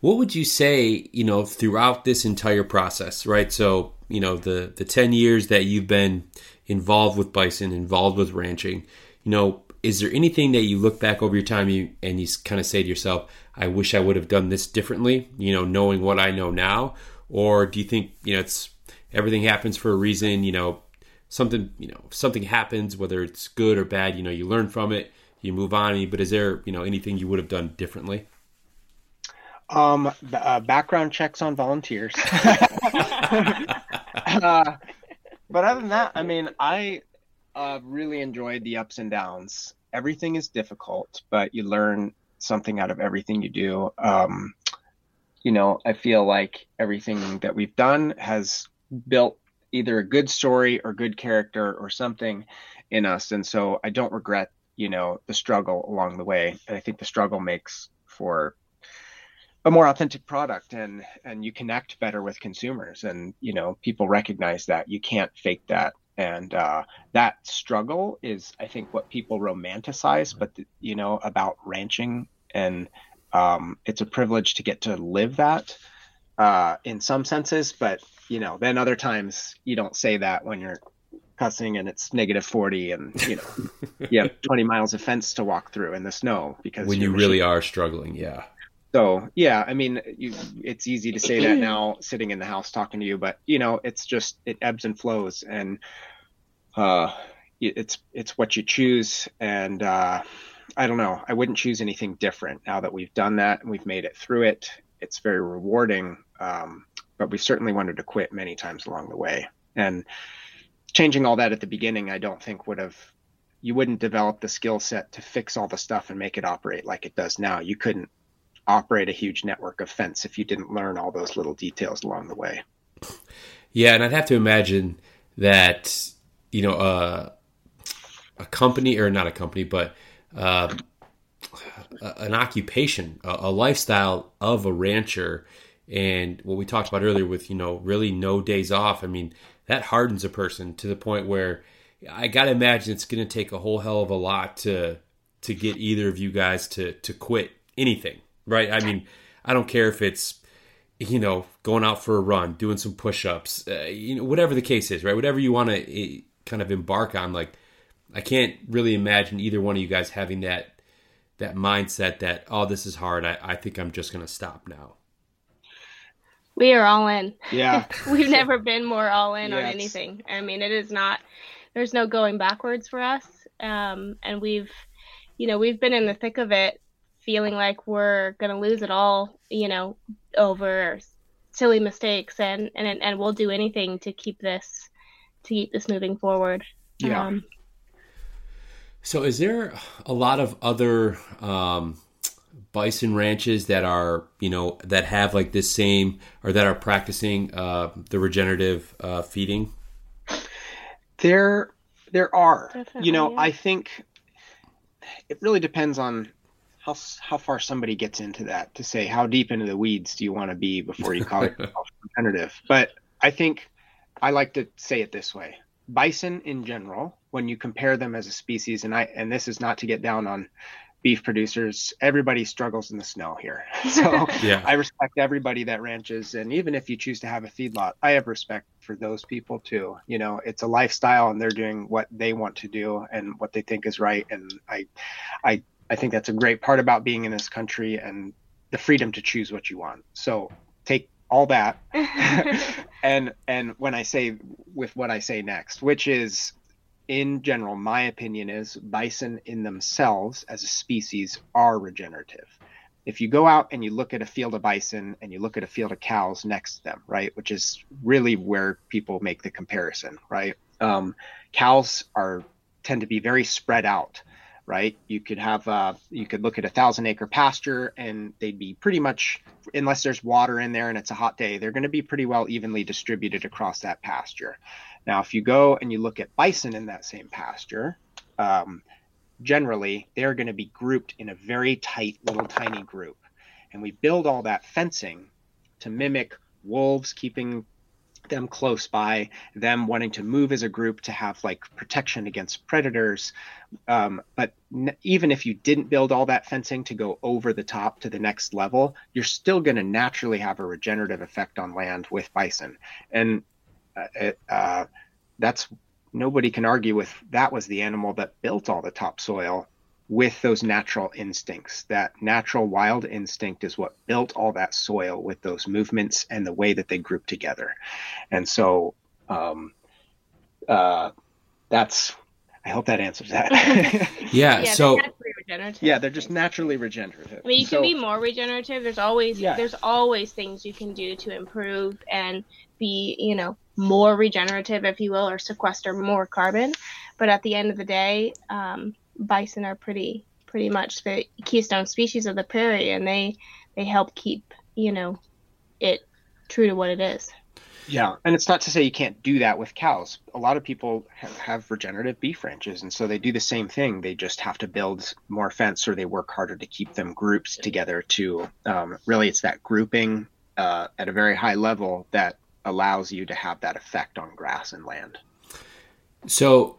what would you say you know throughout this entire process right? So you know the the 10 years that you've been involved with bison involved with ranching you know is there anything that you look back over your time you, and you kind of say to yourself, I wish I would have done this differently, you know, knowing what I know now? Or do you think, you know, it's everything happens for a reason, you know, something, you know, something happens, whether it's good or bad, you know, you learn from it, you move on, but is there, you know, anything you would have done differently? Um, uh, background checks on volunteers. [laughs] [laughs] uh, but other than that, I mean, I uh, really enjoyed the ups and downs. Everything is difficult, but you learn something out of everything you do. Um, you know, I feel like everything that we've done has built either a good story or good character or something in us. And so I don't regret, you know, the struggle along the way. And I think the struggle makes for a more authentic product and and you connect better with consumers and you know people recognize that you can't fake that and uh, that struggle is i think what people romanticize but you know about ranching. And um, it's a privilege to get to live that uh, in some senses but you know then other times you don't say that when you're cussing and it's negative 40 and you know [laughs] you have 20 miles of fence to walk through in the snow because when you really are struggling yeah so yeah i mean you, it's easy to say that now sitting in the house talking to you but you know it's just it ebbs and flows and uh it's it's what you choose and uh i don't know. I wouldn't choose anything different now that we've done that and we've made it through it. It's very rewarding um but we certainly wanted to quit many times along the way. And changing all that at the beginning i don't think would have you wouldn't develop the skill set to fix all the stuff and make it operate like it does now. You couldn't operate a huge network of fence if you didn't learn all those little details along the way. Yeah, and I'd have to imagine that you know uh, a company or not a company, but uh, an occupation, a, a lifestyle of a rancher, and what we talked about earlier with you know really no days off. I mean that hardens a person to the point where I got to imagine it's to take a whole hell of a lot to to get either of you guys to to quit anything right? I mean, I don't care if it's you know going out for a run, doing some push-ups, uh, you know, whatever the case is, right? Whatever you want to uh, eh, kind of embark on. Like, I can't really imagine either one of you guys having that that mindset that oh, this is hard. I, I think I'm just going to stop now. We are all in. Yeah. [laughs] We've never been more all in yes. on anything. I mean, it is not. There's no going backwards for us. Um, and we've, you know, we've been in the thick of it feeling like we're going to lose it all, you know, over silly mistakes and, and, and we'll do anything to keep this, to keep this moving forward. Yeah. Um, so is there a lot of other, um, bison ranches that are you know that have like this same or that are practicing uh, the regenerative uh, feeding there there are Definitely, you know yeah. i think it really depends on how how far somebody gets into that to say how deep into the weeds do you want to be before you call [laughs] it regenerative. But I think I like to say it this way: bison in general, when you compare them as a species, and I and this is not to get down on beef producers, everybody struggles in the snow here. [laughs] So yeah. I respect everybody that ranches, and even if you choose to have a feedlot, I have respect for those people too. You know, it's a lifestyle, and they're doing what they want to do and what they think is right. And I, I I think that's a great part about being in this country and the freedom to choose what you want. So take all that [laughs] [laughs] and and when I say with what I say next, which is in general, my opinion is bison in themselves as a species are regenerative. If you go out and you look at a field of bison and you look at a field of cows next to them, right, which is really where people make the comparison, right? Um, cows are tend to be very spread out right? You could have you could look at a thousand acre pasture and they'd be pretty much unless there's water in there and it's a hot day, they're going to be pretty well evenly distributed across that pasture. Now, if you go and you look at bison in that same pasture, um, generally they're going to be grouped in a very tight little tiny group, and we build all that fencing to mimic wolves keeping them close by, them wanting to move as a group to have like protection against predators. Um, but n- even if you didn't build all that fencing to go over the top to the next level, you're still going to naturally have a regenerative effect on land with bison. And uh, it, uh, that's nobody can argue with that was the animal that built all the topsoil with those natural instincts. That natural wild instinct is what built all that soil with those movements and the way that they group together. And so um, uh, that's, I hope that answers that. [laughs] [laughs] yeah, yeah, so. Yeah, they're just naturally regenerative. I mean, you so, can be more regenerative. There's always yeah. there's always things you can do to improve and be, you know, more regenerative, if you will, or sequester more carbon. But at the end of the day, um, bison are pretty pretty much the keystone species of the prairie, and they they help keep you know it true to what it is. Yeah, and it's not to say you can't do that with cows. A lot of people have, have, regenerative beef ranches, and so they do the same thing. They just have to build more fence, or they work harder to keep them grouped together. To um, really, it's that grouping uh, at a very high level that allows you to have that effect on grass and land. So,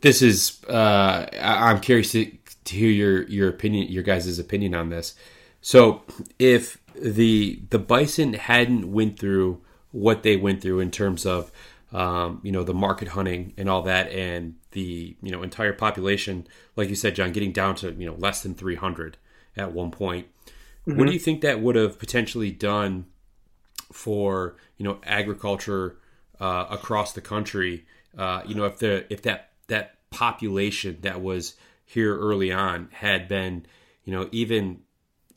this is uh, I'm curious to, to hear your your opinion, your guys' opinion on this. So, if the the bison hadn't went through what they went through in terms of um, you know the market hunting and all that and the you know entire population like you said john getting down to you know less than 300 at one point mm-hmm. what do you think that would have potentially done for you know agriculture uh, across the country uh, you know if the if that that population that was here early on had been you know even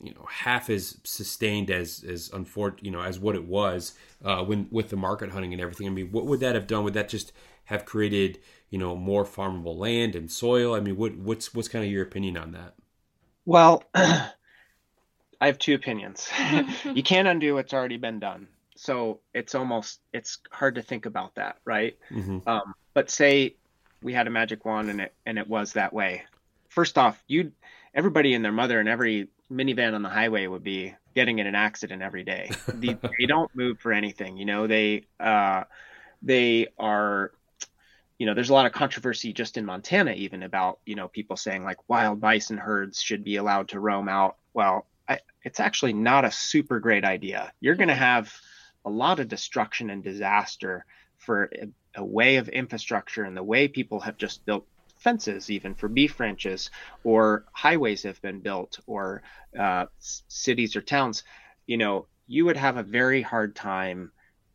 you know half as sustained as as unfortunate you know as what it was uh, when with the market hunting and everything. I mean, what would that have done? Would that just have created you know more farmable land and soil? I mean, what what's what's kind of your opinion on that? Well, [clears throat] I have two opinions. [laughs] you can't undo what's already been done, so it's almost it's hard to think about that, right? Mm-hmm. Um, but say we had a magic wand and it and it was that way. First off, you everybody and their mother and every minivan on the highway would be getting in an accident every day. [laughs] The, they don't move for anything. You know, they uh, they are. You know, there's a lot of controversy just in Montana, even about you know people saying like wild bison herds should be allowed to roam out. Well, I, it's actually not a super great idea. You're going to have a lot of destruction and disaster for a, way of infrastructure and the way people have just built fences even for beef ranches or highways have been built or uh, cities or towns you know you would have a very hard time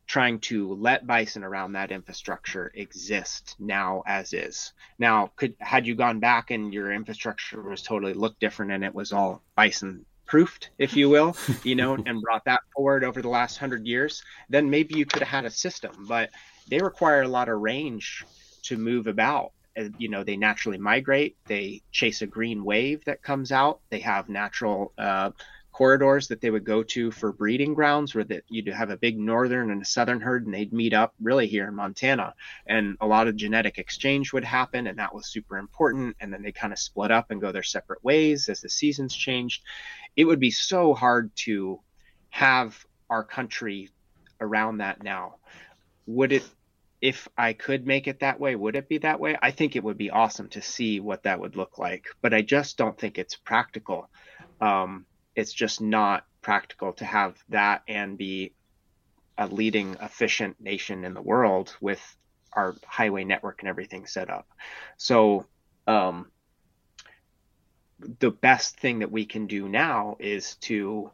trying to let bison around that infrastructure exist now as is. Now could had you gone back and your infrastructure was totally looked different and it was all bison proofed if you will you know [laughs] and brought that forward over the last hundred years then maybe you could have had a system. But they require a lot of range to move about. Uh, you know they naturally migrate. They chase a green wave that comes out. They have natural uh, corridors that they would go to for breeding grounds where that you'd have a big northern and a southern herd and they'd meet up really here in montana. And a lot of genetic exchange would happen and that was super important. And then they kind of split up and go their separate ways as the seasons changed. It would be so hard to have our country around that now. Would it if I could make it that way, would it be that way? I think it would be awesome to see what that would look like, but I just don't think it's practical. Um, it's just not practical to have that and be a leading efficient nation in the world with our highway network and everything set up. So, um, the best thing that we can do now is to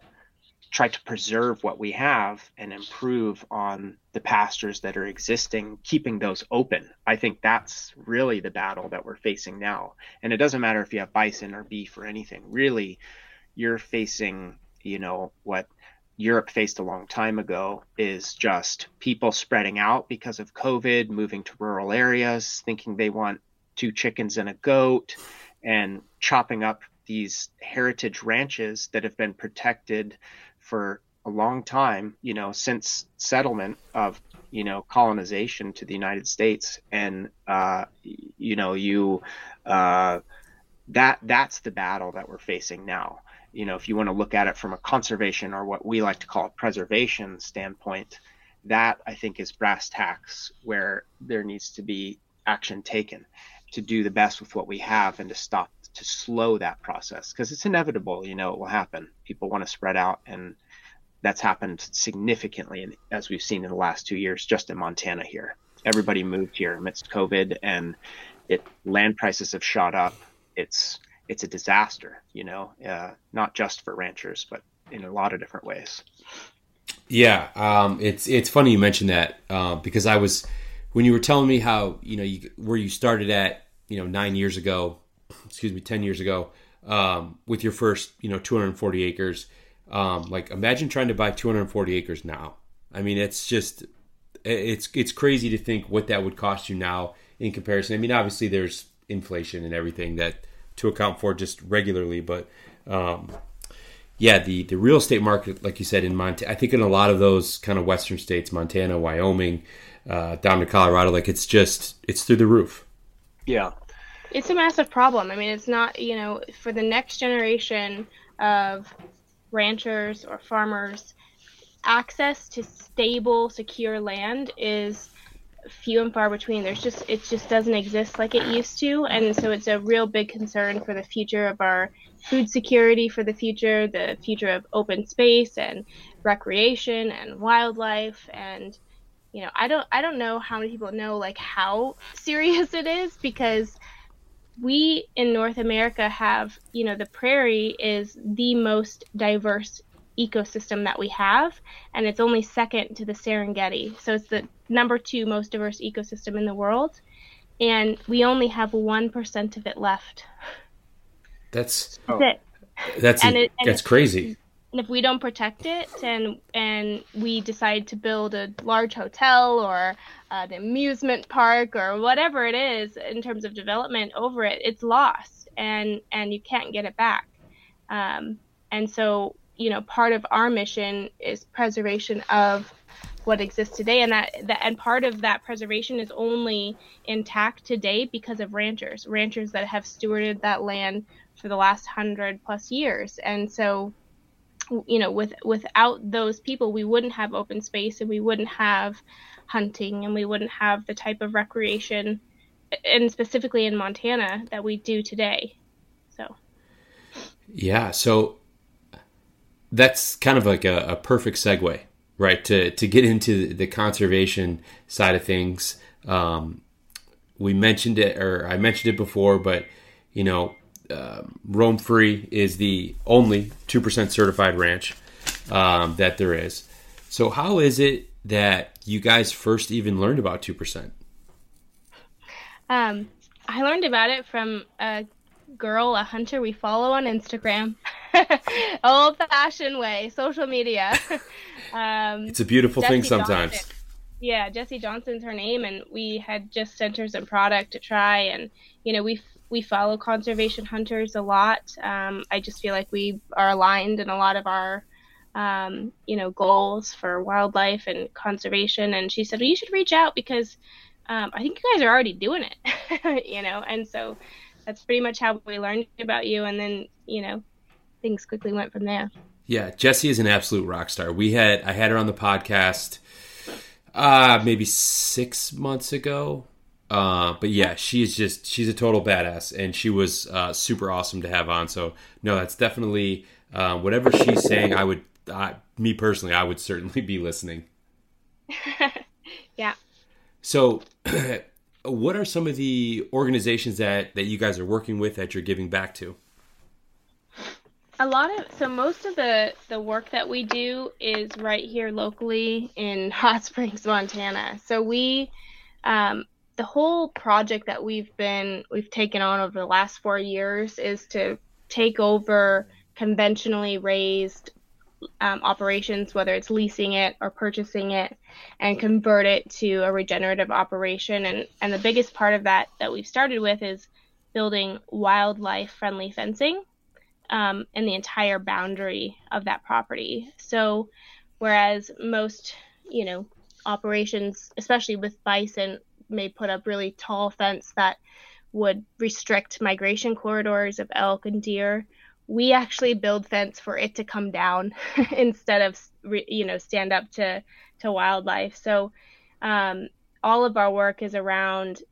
try to preserve what we have and improve on the pastures that are existing, keeping those open. I think that's really the battle that we're facing now. And it doesn't matter if you have bison or beef or anything. Really, you're facing, you know, what Europe faced a long time ago is just people spreading out because of COVID, moving to rural areas, thinking they want two chickens and a goat, and chopping up these heritage ranches that have been protected for a long time, you know, since settlement of, you know, colonization to the United States. And, uh, you know, you, uh, that, that's the battle that we're facing now. You know, if you want to look at it from a conservation or what we like to call a preservation standpoint, that I think is brass tacks where there needs to be action taken to do the best with what we have and to stop to slow that process because it's inevitable you know it will happen. People want to spread out and that's happened significantly And as we've seen in the last two years just in montana here. Everybody moved here amidst covid and it land prices have shot up. It's it's a disaster you know uh, not just for ranchers but in a lot of different ways. Yeah um, it's it's funny you mentioned that uh, because i was when you were telling me how you know you, where you started at you know nine years ago excuse me, 10 years ago, um, with your first, you know, 240 acres. Um, like imagine trying to buy 240 acres now. I mean, it's just it's it's crazy to think what that would cost you now in comparison. I mean, obviously there's inflation and everything that to account for just regularly, but um, yeah, the the real estate market, like you said, in Montana, I think in a lot of those kind of western states, Montana, Wyoming, uh, down to Colorado, like it's just it's through the roof. Yeah, it's a massive problem. I mean, it's not you know for the next generation of ranchers or farmers, access to stable, secure land is few and far between. There's just it just doesn't exist like it used to, and so it's a real big concern for the future of our food security for the future, the future of open space and recreation and wildlife and you know, I don't I don't know how many people know like how [laughs] serious it is because we in North America have, you know, the prairie is the most diverse ecosystem that we have and it's only second to the Serengeti. So it's the number 2 most diverse ecosystem in the world and we only have 1% of it left. That's that's that's and it, and that's crazy. And if we don't protect it, and and we decide to build a large hotel or uh, the amusement park or whatever it is in terms of development over it, it's lost, and and you can't get it back. Um, and so you know, part of our mission is preservation of what exists today and that, that and part of that preservation is only intact today because of ranchers ranchers that have stewarded that land for the last hundred plus years. And so, you know, with without those people, we wouldn't have open space and we wouldn't have hunting and we wouldn't have the type of recreation, and specifically in Montana that we do today. So. Yeah. So that's kind of like a, a perfect segue, right? To to get into the conservation side of things. Um, we mentioned it, or I mentioned it before, but you know, um, Roam Free is the only 2% certified ranch um, that there is. So, how is it that you guys first even learned about 2%? Um, I learned about it from a girl, a hunter we follow on Instagram. [laughs] Old fashioned way, social media. [laughs] um, it's a beautiful Jessie thing sometimes. Johnson. Yeah, Jessie Johnson's her name, and we had just sent her some product to try, and you know we we follow conservation hunters a lot. Um, I just feel like we are aligned in a lot of our, um, you know, goals for wildlife and conservation. And she said, well, you should reach out because um, I think you guys are already doing it, [laughs] you know. And so that's pretty much how we learned about you. And then, you know, things quickly went from there. Yeah, Jessie is an absolute rock star. We had I had her on the podcast uh maybe six months ago uh, but yeah, she's just she's a total badass, and she was uh, super awesome to have on. So no, that's definitely uh, whatever she's saying. I would, me personally, I would certainly be listening. [laughs] yeah. So, [clears throat] what are some of the organizations that that you guys are working with that you're giving back to? A lot of so most of the the work that we do is right here locally in [laughs] Hot Springs, Montana. So we um, the whole project that we've been we've taken on over the last four years is to take over conventionally raised um, operations, whether it's leasing it or purchasing it, and convert it to a regenerative operation. And and the biggest part of that that we've started with is building wildlife friendly fencing um, in the entire boundary of that property. So whereas most you know operations, especially with bison, may put up really tall fence that would restrict migration corridors of elk and deer. We actually build fence for it to come down [laughs] instead of you know stand up to to wildlife. So um, all of our work is around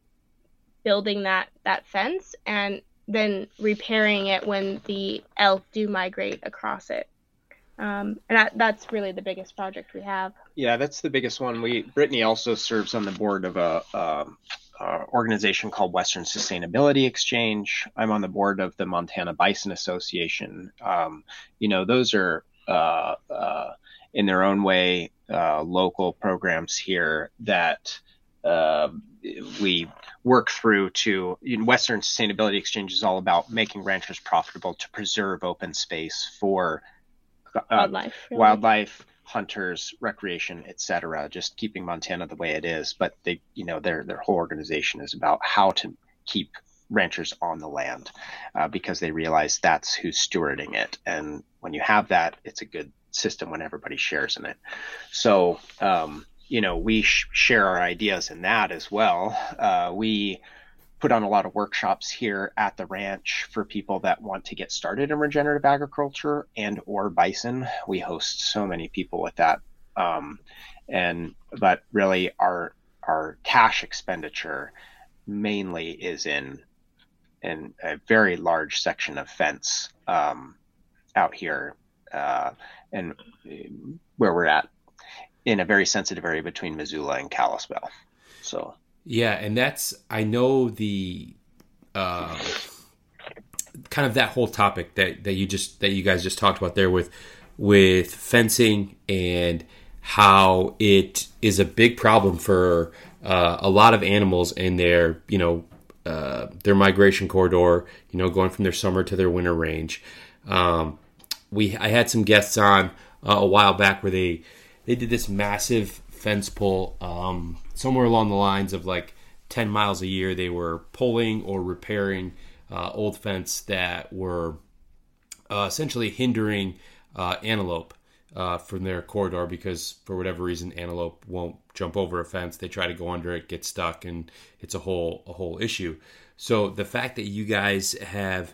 building that that fence and then repairing it when the elk do migrate across it. Um, and that, that's really the biggest project we have. Yeah, that's the biggest one. We Brittany also serves on the board of a, a, a, organization called Western Sustainability Exchange. I'm on the board of the Montana Bison Association. Um, you know, those are uh, uh, in their own way uh, local programs here that uh, we work through to Western Sustainability Exchange is all about making ranchers profitable to preserve open space for wildlife, really. wildlife, hunters, recreation, etc. Just keeping Montana the way it is, but they, you know, their their whole organization is about how to keep ranchers on the land uh, because they realize that's who's stewarding it, and when you have that, it's a good system when everybody shares in it. So, um, you know, we sh- share our ideas in that as well. Uh, we put on a lot of workshops here at the ranch for people that want to get started in regenerative agriculture and or bison. We host so many people with that. Um, and but really our our cash expenditure mainly is in in a very large section of fence um, out here uh, and where we're at in a very sensitive area between Missoula and Kalispell. So yeah, and that's I know the uh, kind of that whole topic that that you just that you guys just talked about there with with fencing and how it is a big problem for uh, a lot of animals in their you know uh, their migration corridor you know going from their summer to their winter range. Um, we I had some guests on uh, a while back where they they did this massive fence pull um, somewhere along the lines of like 10 miles a year they were pulling or repairing uh, old fence that were uh, essentially hindering uh, antelope uh, from their corridor because for whatever reason antelope won't jump over a fence. They try to go under it get stuck and it's a whole a whole issue. So the fact that you guys have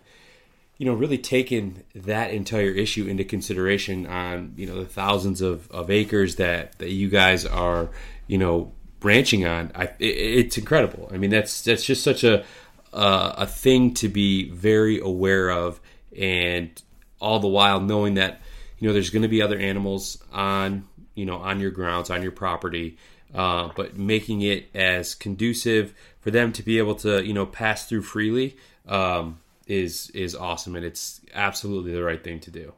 you know, really taken that entire issue into consideration on, you know, the thousands of, of acres that, that you guys are, you know, branching on. I, it, it's incredible. I mean, that's, that's just such a, uh, a thing to be very aware of and all the while knowing that, you know, there's going to be other animals on, you know, on your grounds, on your property, uh, but making it as conducive for them to be able to, you know, pass through freely. Um, is is awesome and it's absolutely the right thing to do.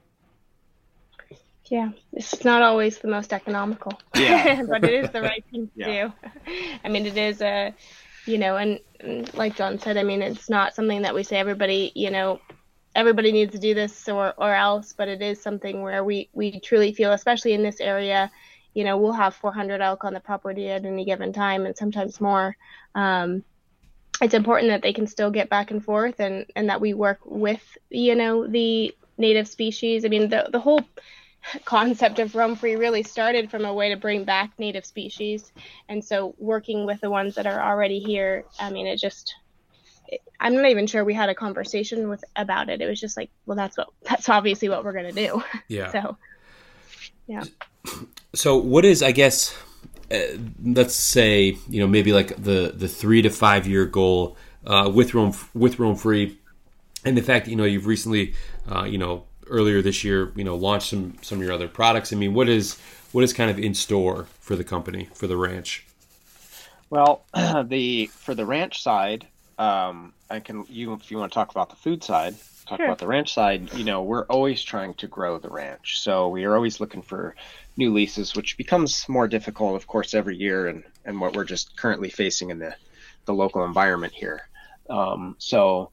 Yeah, it's not always the most economical, [laughs] yeah. but it is the right thing to yeah. do. I mean, it is a, you know, and, and like John said, I mean, it's not something that we say everybody, you know, everybody needs to do this or or else, but it is something where we we truly feel, especially in this area, you know, we'll have 400 elk on the property at any given time, and sometimes more. Um, it's important that they can still get back and forth and, and that we work with, you know, the native species. I mean, the, the whole concept of roam free really started from a way to bring back native species. And so working with the ones that are already here, I mean, it just, it, I'm not even sure we had a conversation with about it. It was just like, well, that's what, that's obviously what we're going to do. Yeah. [laughs] so, yeah. So what is, I guess, let's say you know maybe like the the three to five year goal uh, with Roam with Roam Free, and the fact that you know you've recently uh, you know earlier this year you know launched some some of your other products. I mean, what is what is kind of in store for the company for the ranch? Well, [clears throat] the for the ranch side, um, I can you if you want to talk about the food side, talk sure. about the ranch side. You know, we're always trying to grow the ranch, so we are always looking for new leases, which becomes more difficult, of course, every year, and and what we're just currently facing in the the local environment here. Um, so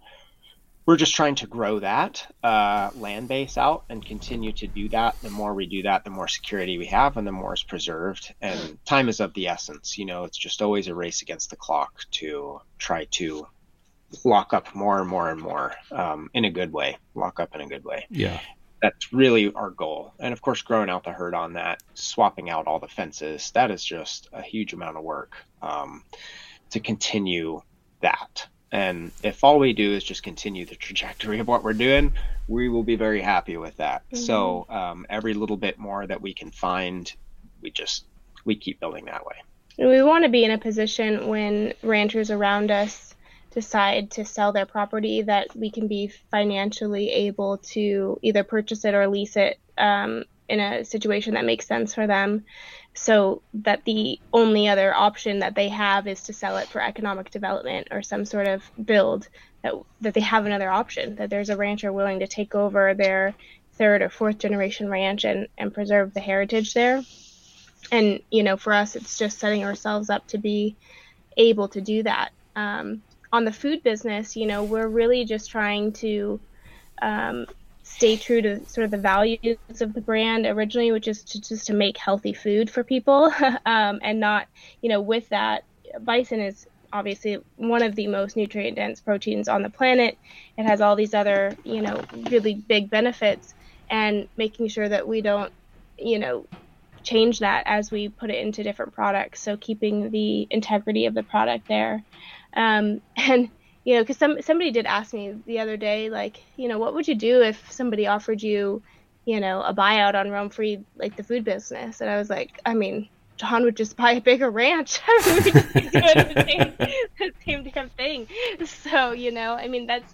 we're just trying to grow that uh, land base out and continue to do that. The more we do that, the more security we have, and the more is preserved. And time is of the essence. You know, it's just always a race against the clock to try to lock up more and more and more um, in a good way. Lock up in a good way. Yeah that's really our goal. And of course, growing out the herd on that, swapping out all the fences, that is just a huge amount of work um, to continue that. And if all we do is just continue the trajectory of what we're doing, we will be very happy with that. Mm-hmm. So um, every little bit more that we can find, we just we keep building that way. We want to be in a position when ranchers around us decide to sell their property that we can be financially able to either purchase it or lease it um, in a situation that makes sense for them. So that the only other option that they have is to sell it for economic development or some sort of build that, that they have another option that there's a rancher willing to take over their third or fourth generation ranch and, and preserve the heritage there. And you know for us it's just setting ourselves up to be able to do that. Um, on the food business, you know, we're really just trying to um, stay true to sort of the values of the brand originally, which is to, just to make healthy food for people, [laughs] um, and not, you know, with that, bison is obviously one of the most nutrient dense proteins on the planet. It has all these other, you know, really big benefits, and making sure that we don't, you know, change that as we put it into different products. So keeping the integrity of the product there. Um, [laughs] and you know, because some somebody did ask me the other day, like, you know, what would you do if somebody offered you, you know, a buyout on Roam Free, like the food business? And I was like, I mean, John would just [laughs] buy a bigger ranch. [laughs] we just doing the same, the same damn thing. So, you know, I mean, that's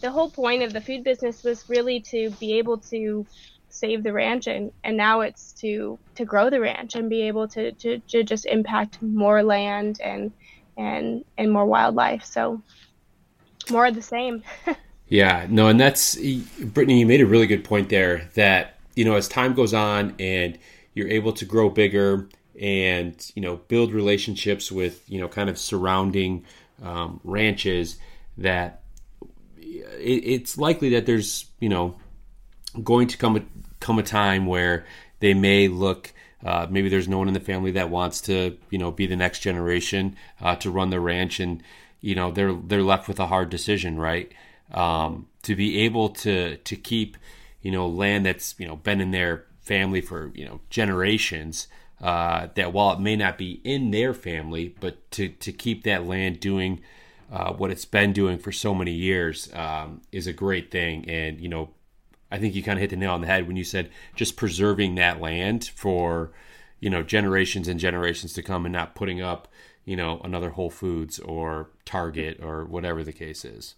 the whole point of the food business was really to be able to save the ranch and, and now it's to to grow the ranch and be able to, to, to just impact more land and and and more wildlife. So more of the same. [laughs] yeah, no, and that's Brittany. You made a really good point there. That you know, as time goes on and you're able to grow bigger and you know build relationships with you know kind of surrounding um, ranches, that it, it's likely that there's you know going to come a, come a time where they may look uh, maybe there's no one in the family that wants to you know be the next generation uh, to run the ranch and you know they're they're left with a hard decision, right? Um, to be able to to keep you know land that's you know been in their family for you know generations. Uh, that while it may not be in their family, but to to keep that land doing uh, what it's been doing for so many years um, is a great thing. And you know, I think you kind of hit the nail on the head when you said just preserving that land for you know generations and generations to come, and not putting up you know another Whole Foods or Target or whatever the case is.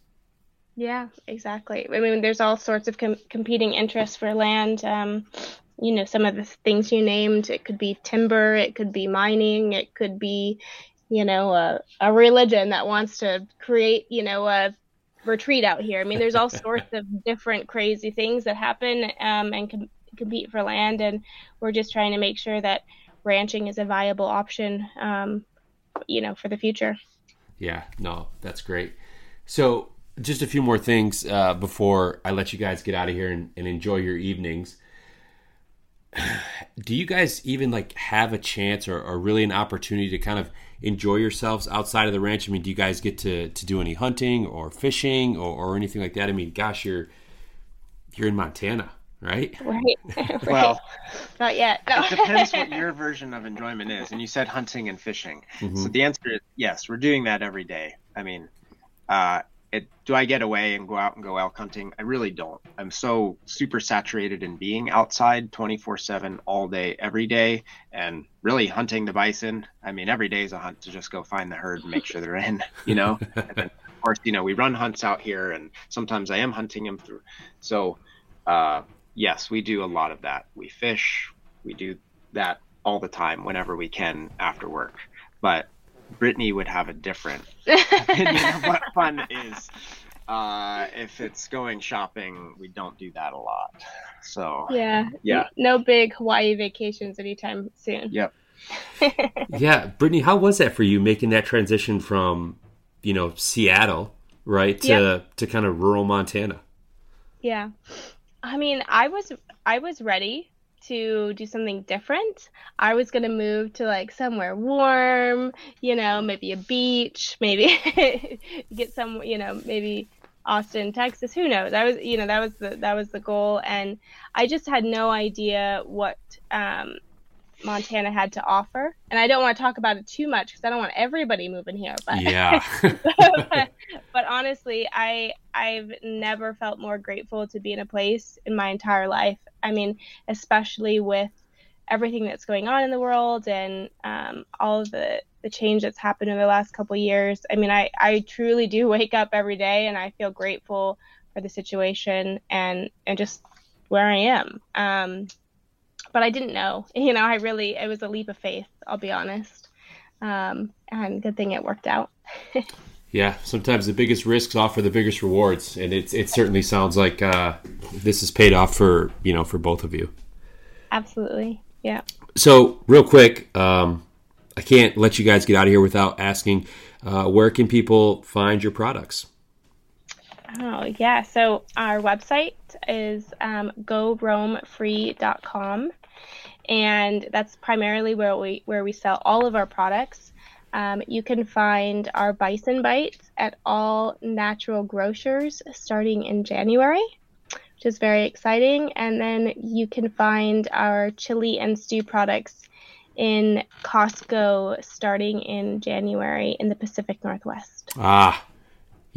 Yeah, exactly. I mean, there's all sorts of com- competing interests for land. Um, you know, some of the things you named. It could be timber. It could be mining. It could be, you know, a, a religion that wants to create, you know, a retreat out here. I mean, there's all [laughs] sorts of different crazy things that happen um, and com- compete for land, and we're just trying to make sure that ranching is a viable option um, you know for the future. Yeah no that's great. So just a few more things uh, before i let you guys get out of here and, and enjoy your evenings do you guys even like have a chance or, or, really an opportunity to kind of enjoy yourselves outside of the ranch i mean do you guys get to, to do any hunting or fishing or, or anything like that i mean gosh you're you're in montana right? [laughs] Right. [laughs] right. Well, not yet. No. it depends what your [laughs] version of enjoyment is. And you said hunting and fishing. Mm-hmm. So the answer is yes, we're doing that every day. I mean, uh, it, do I get away and go out and go elk hunting? I really don't. I'm so super saturated in being outside 24 7 all day, every day, and really hunting the bison. I mean, every day is a hunt to just go find the herd and make sure they're in, [laughs] you know? and then, of course, you know, we run hunts out here, and sometimes I am hunting them through. So, uh, yes, we do a lot of that. We fish, we do that all the time whenever we can after work. But Brittany would have a different [laughs] opinion of what fun is. Uh, if it's going shopping, we don't do that a lot. So yeah, yeah, no big Hawaii vacations anytime soon. Yep. [laughs] yeah, Brittany, how was that for you making that transition from, you know, Seattle, right, to yep. to kind of rural Montana? Yeah, I mean, I was I was ready to do something different. I was gonna move to like somewhere warm, you know, maybe a beach, maybe [laughs] get some, you know, maybe Austin, Texas. Who knows? I was, you know, that was the that was the goal, and I just had no idea what um, Montana had to offer. And I don't want to talk about it too much because I don't want everybody moving here. But yeah. but, [laughs] [laughs] but, honestly, I I've never felt more grateful to be in a place in my entire life. I mean, especially with everything that's going on in the world and um, all of the the change that's happened in the last couple years. I mean, I I truly do [laughs] wake up every day and I feel grateful for the situation and and just where I am. Um, but I didn't know. [laughs] You know, I really it was a leap of faith. I'll be honest, um, and good thing it worked out. [laughs] yeah, sometimes the biggest risks offer the biggest rewards, and it it certainly sounds like uh, this has paid off for you know for both of you. Absolutely, yeah. So real quick, um, I can't let you guys get out of here without asking, uh, where can people find your products? Oh, yeah. So our website is um, goroamfree.com, and that's primarily where we where we sell all of our products. Um, you can find our bison bites at all natural grocers starting in January, which is very exciting. And then you can find our chili and stew products in Costco starting in January in the Pacific Northwest. Ah,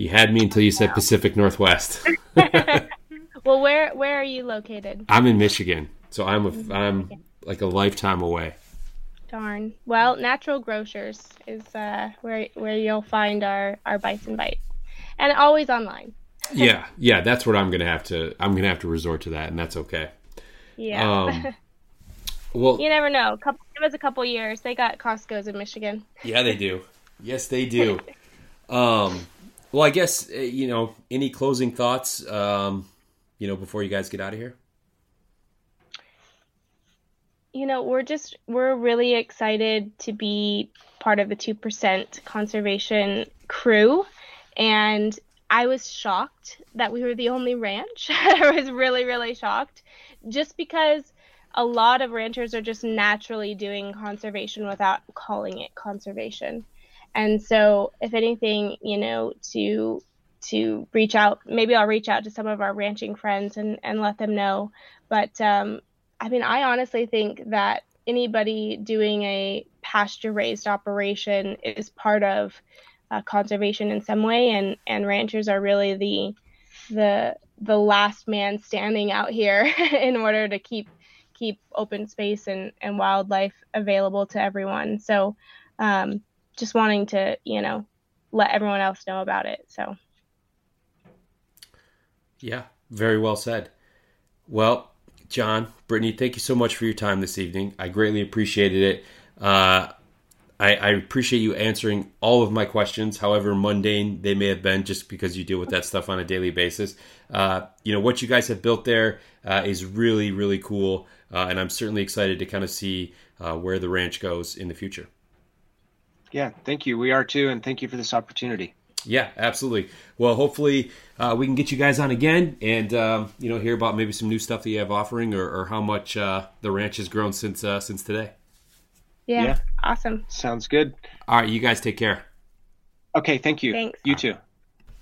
you had me until you said Pacific Northwest. [laughs] [laughs] well, where where are you located? I'm in Michigan, so I'm a, I'm like a lifetime away. Darn. Well, Natural Grocers is uh, where where you'll find our our bison bites, and always online. [laughs] yeah, yeah, that's what I'm gonna have to. I'm gonna have to resort to that, and that's okay. Yeah. Um, well, you never know. Couple, give us a couple years. They got Costco's in Michigan. Yeah, they do. Yes, they do. um, well, I guess uh, you know. Any closing thoughts? Um, you know, before you guys get out of here. You know, we're just we're really excited to be part of the two percent conservation crew, and I was shocked that we were the only ranch. [laughs] I was really, really shocked, just because a lot of ranchers are just naturally doing conservation without calling it conservation. And so, if anything, you know, to to reach out, maybe I'll reach out to some of our ranching friends and and let them know. But um, I mean, I honestly think that anybody doing a pasture raised operation is part of uh, conservation in some way, and and ranchers are really the the the last man standing out here [laughs] in order to keep keep open space and, and wildlife available to everyone. So um, just wanting to, you know, let everyone else know about it. So yeah, very well said. Well, John, Brittany, thank you so much for your time this evening. I greatly appreciated it. Uh, I, I, appreciate you answering all of my questions, however mundane they may have been, just because you deal with that stuff on a daily basis. Uh, you know what you guys have built there uh, is really, really cool, uh, and I'm certainly excited to kind of see uh, where the ranch goes in the future. Yeah, thank you. We are too, and thank you for this opportunity. Yeah, absolutely. Well, hopefully uh, we can get you guys on again, and um, you know hear about maybe some new stuff that you have offering, or, or how much uh, the ranch has grown since since today. Yeah, yeah, awesome. Sounds good. All right, you guys take care. Okay, thank you. Thanks. You too.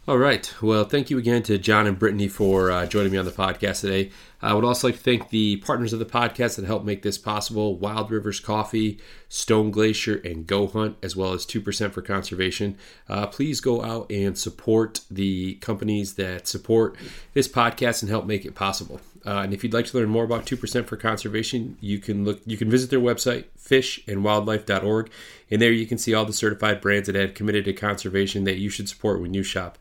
All right. Well, thank you again to John and Brittany for uh, joining me on the podcast today. I would also like to thank the partners of the podcast that help make this possible Wild Rivers Coffee, Stone Glacier, and Go Hunt, as well as 2% for Conservation. Uh, please go out and support the companies that support this podcast and help make it possible. Uh, and if you'd like to learn more about 2% for Conservation, you can look you can visit their website, fishandwildlife.org, and there you can see all the certified brands that have committed to conservation that you should support when you shop.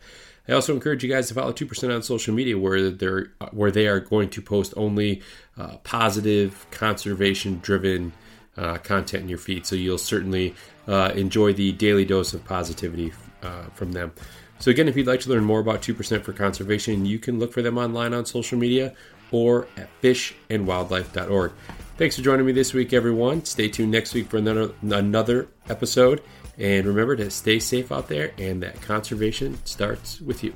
I also encourage you guys to follow 2% on social media where they're where they are going to post only uh, positive, conservation driven uh, content in your feed. So you'll certainly uh, enjoy the daily dose of positivity uh, from them. So, again, if you'd like to learn more about 2% for conservation, you can look for them online on social media or at fishandwildlife.org. Thanks for joining me this week, everyone. Stay tuned next week for another, another episode. And remember to stay safe out there and that conservation starts with you.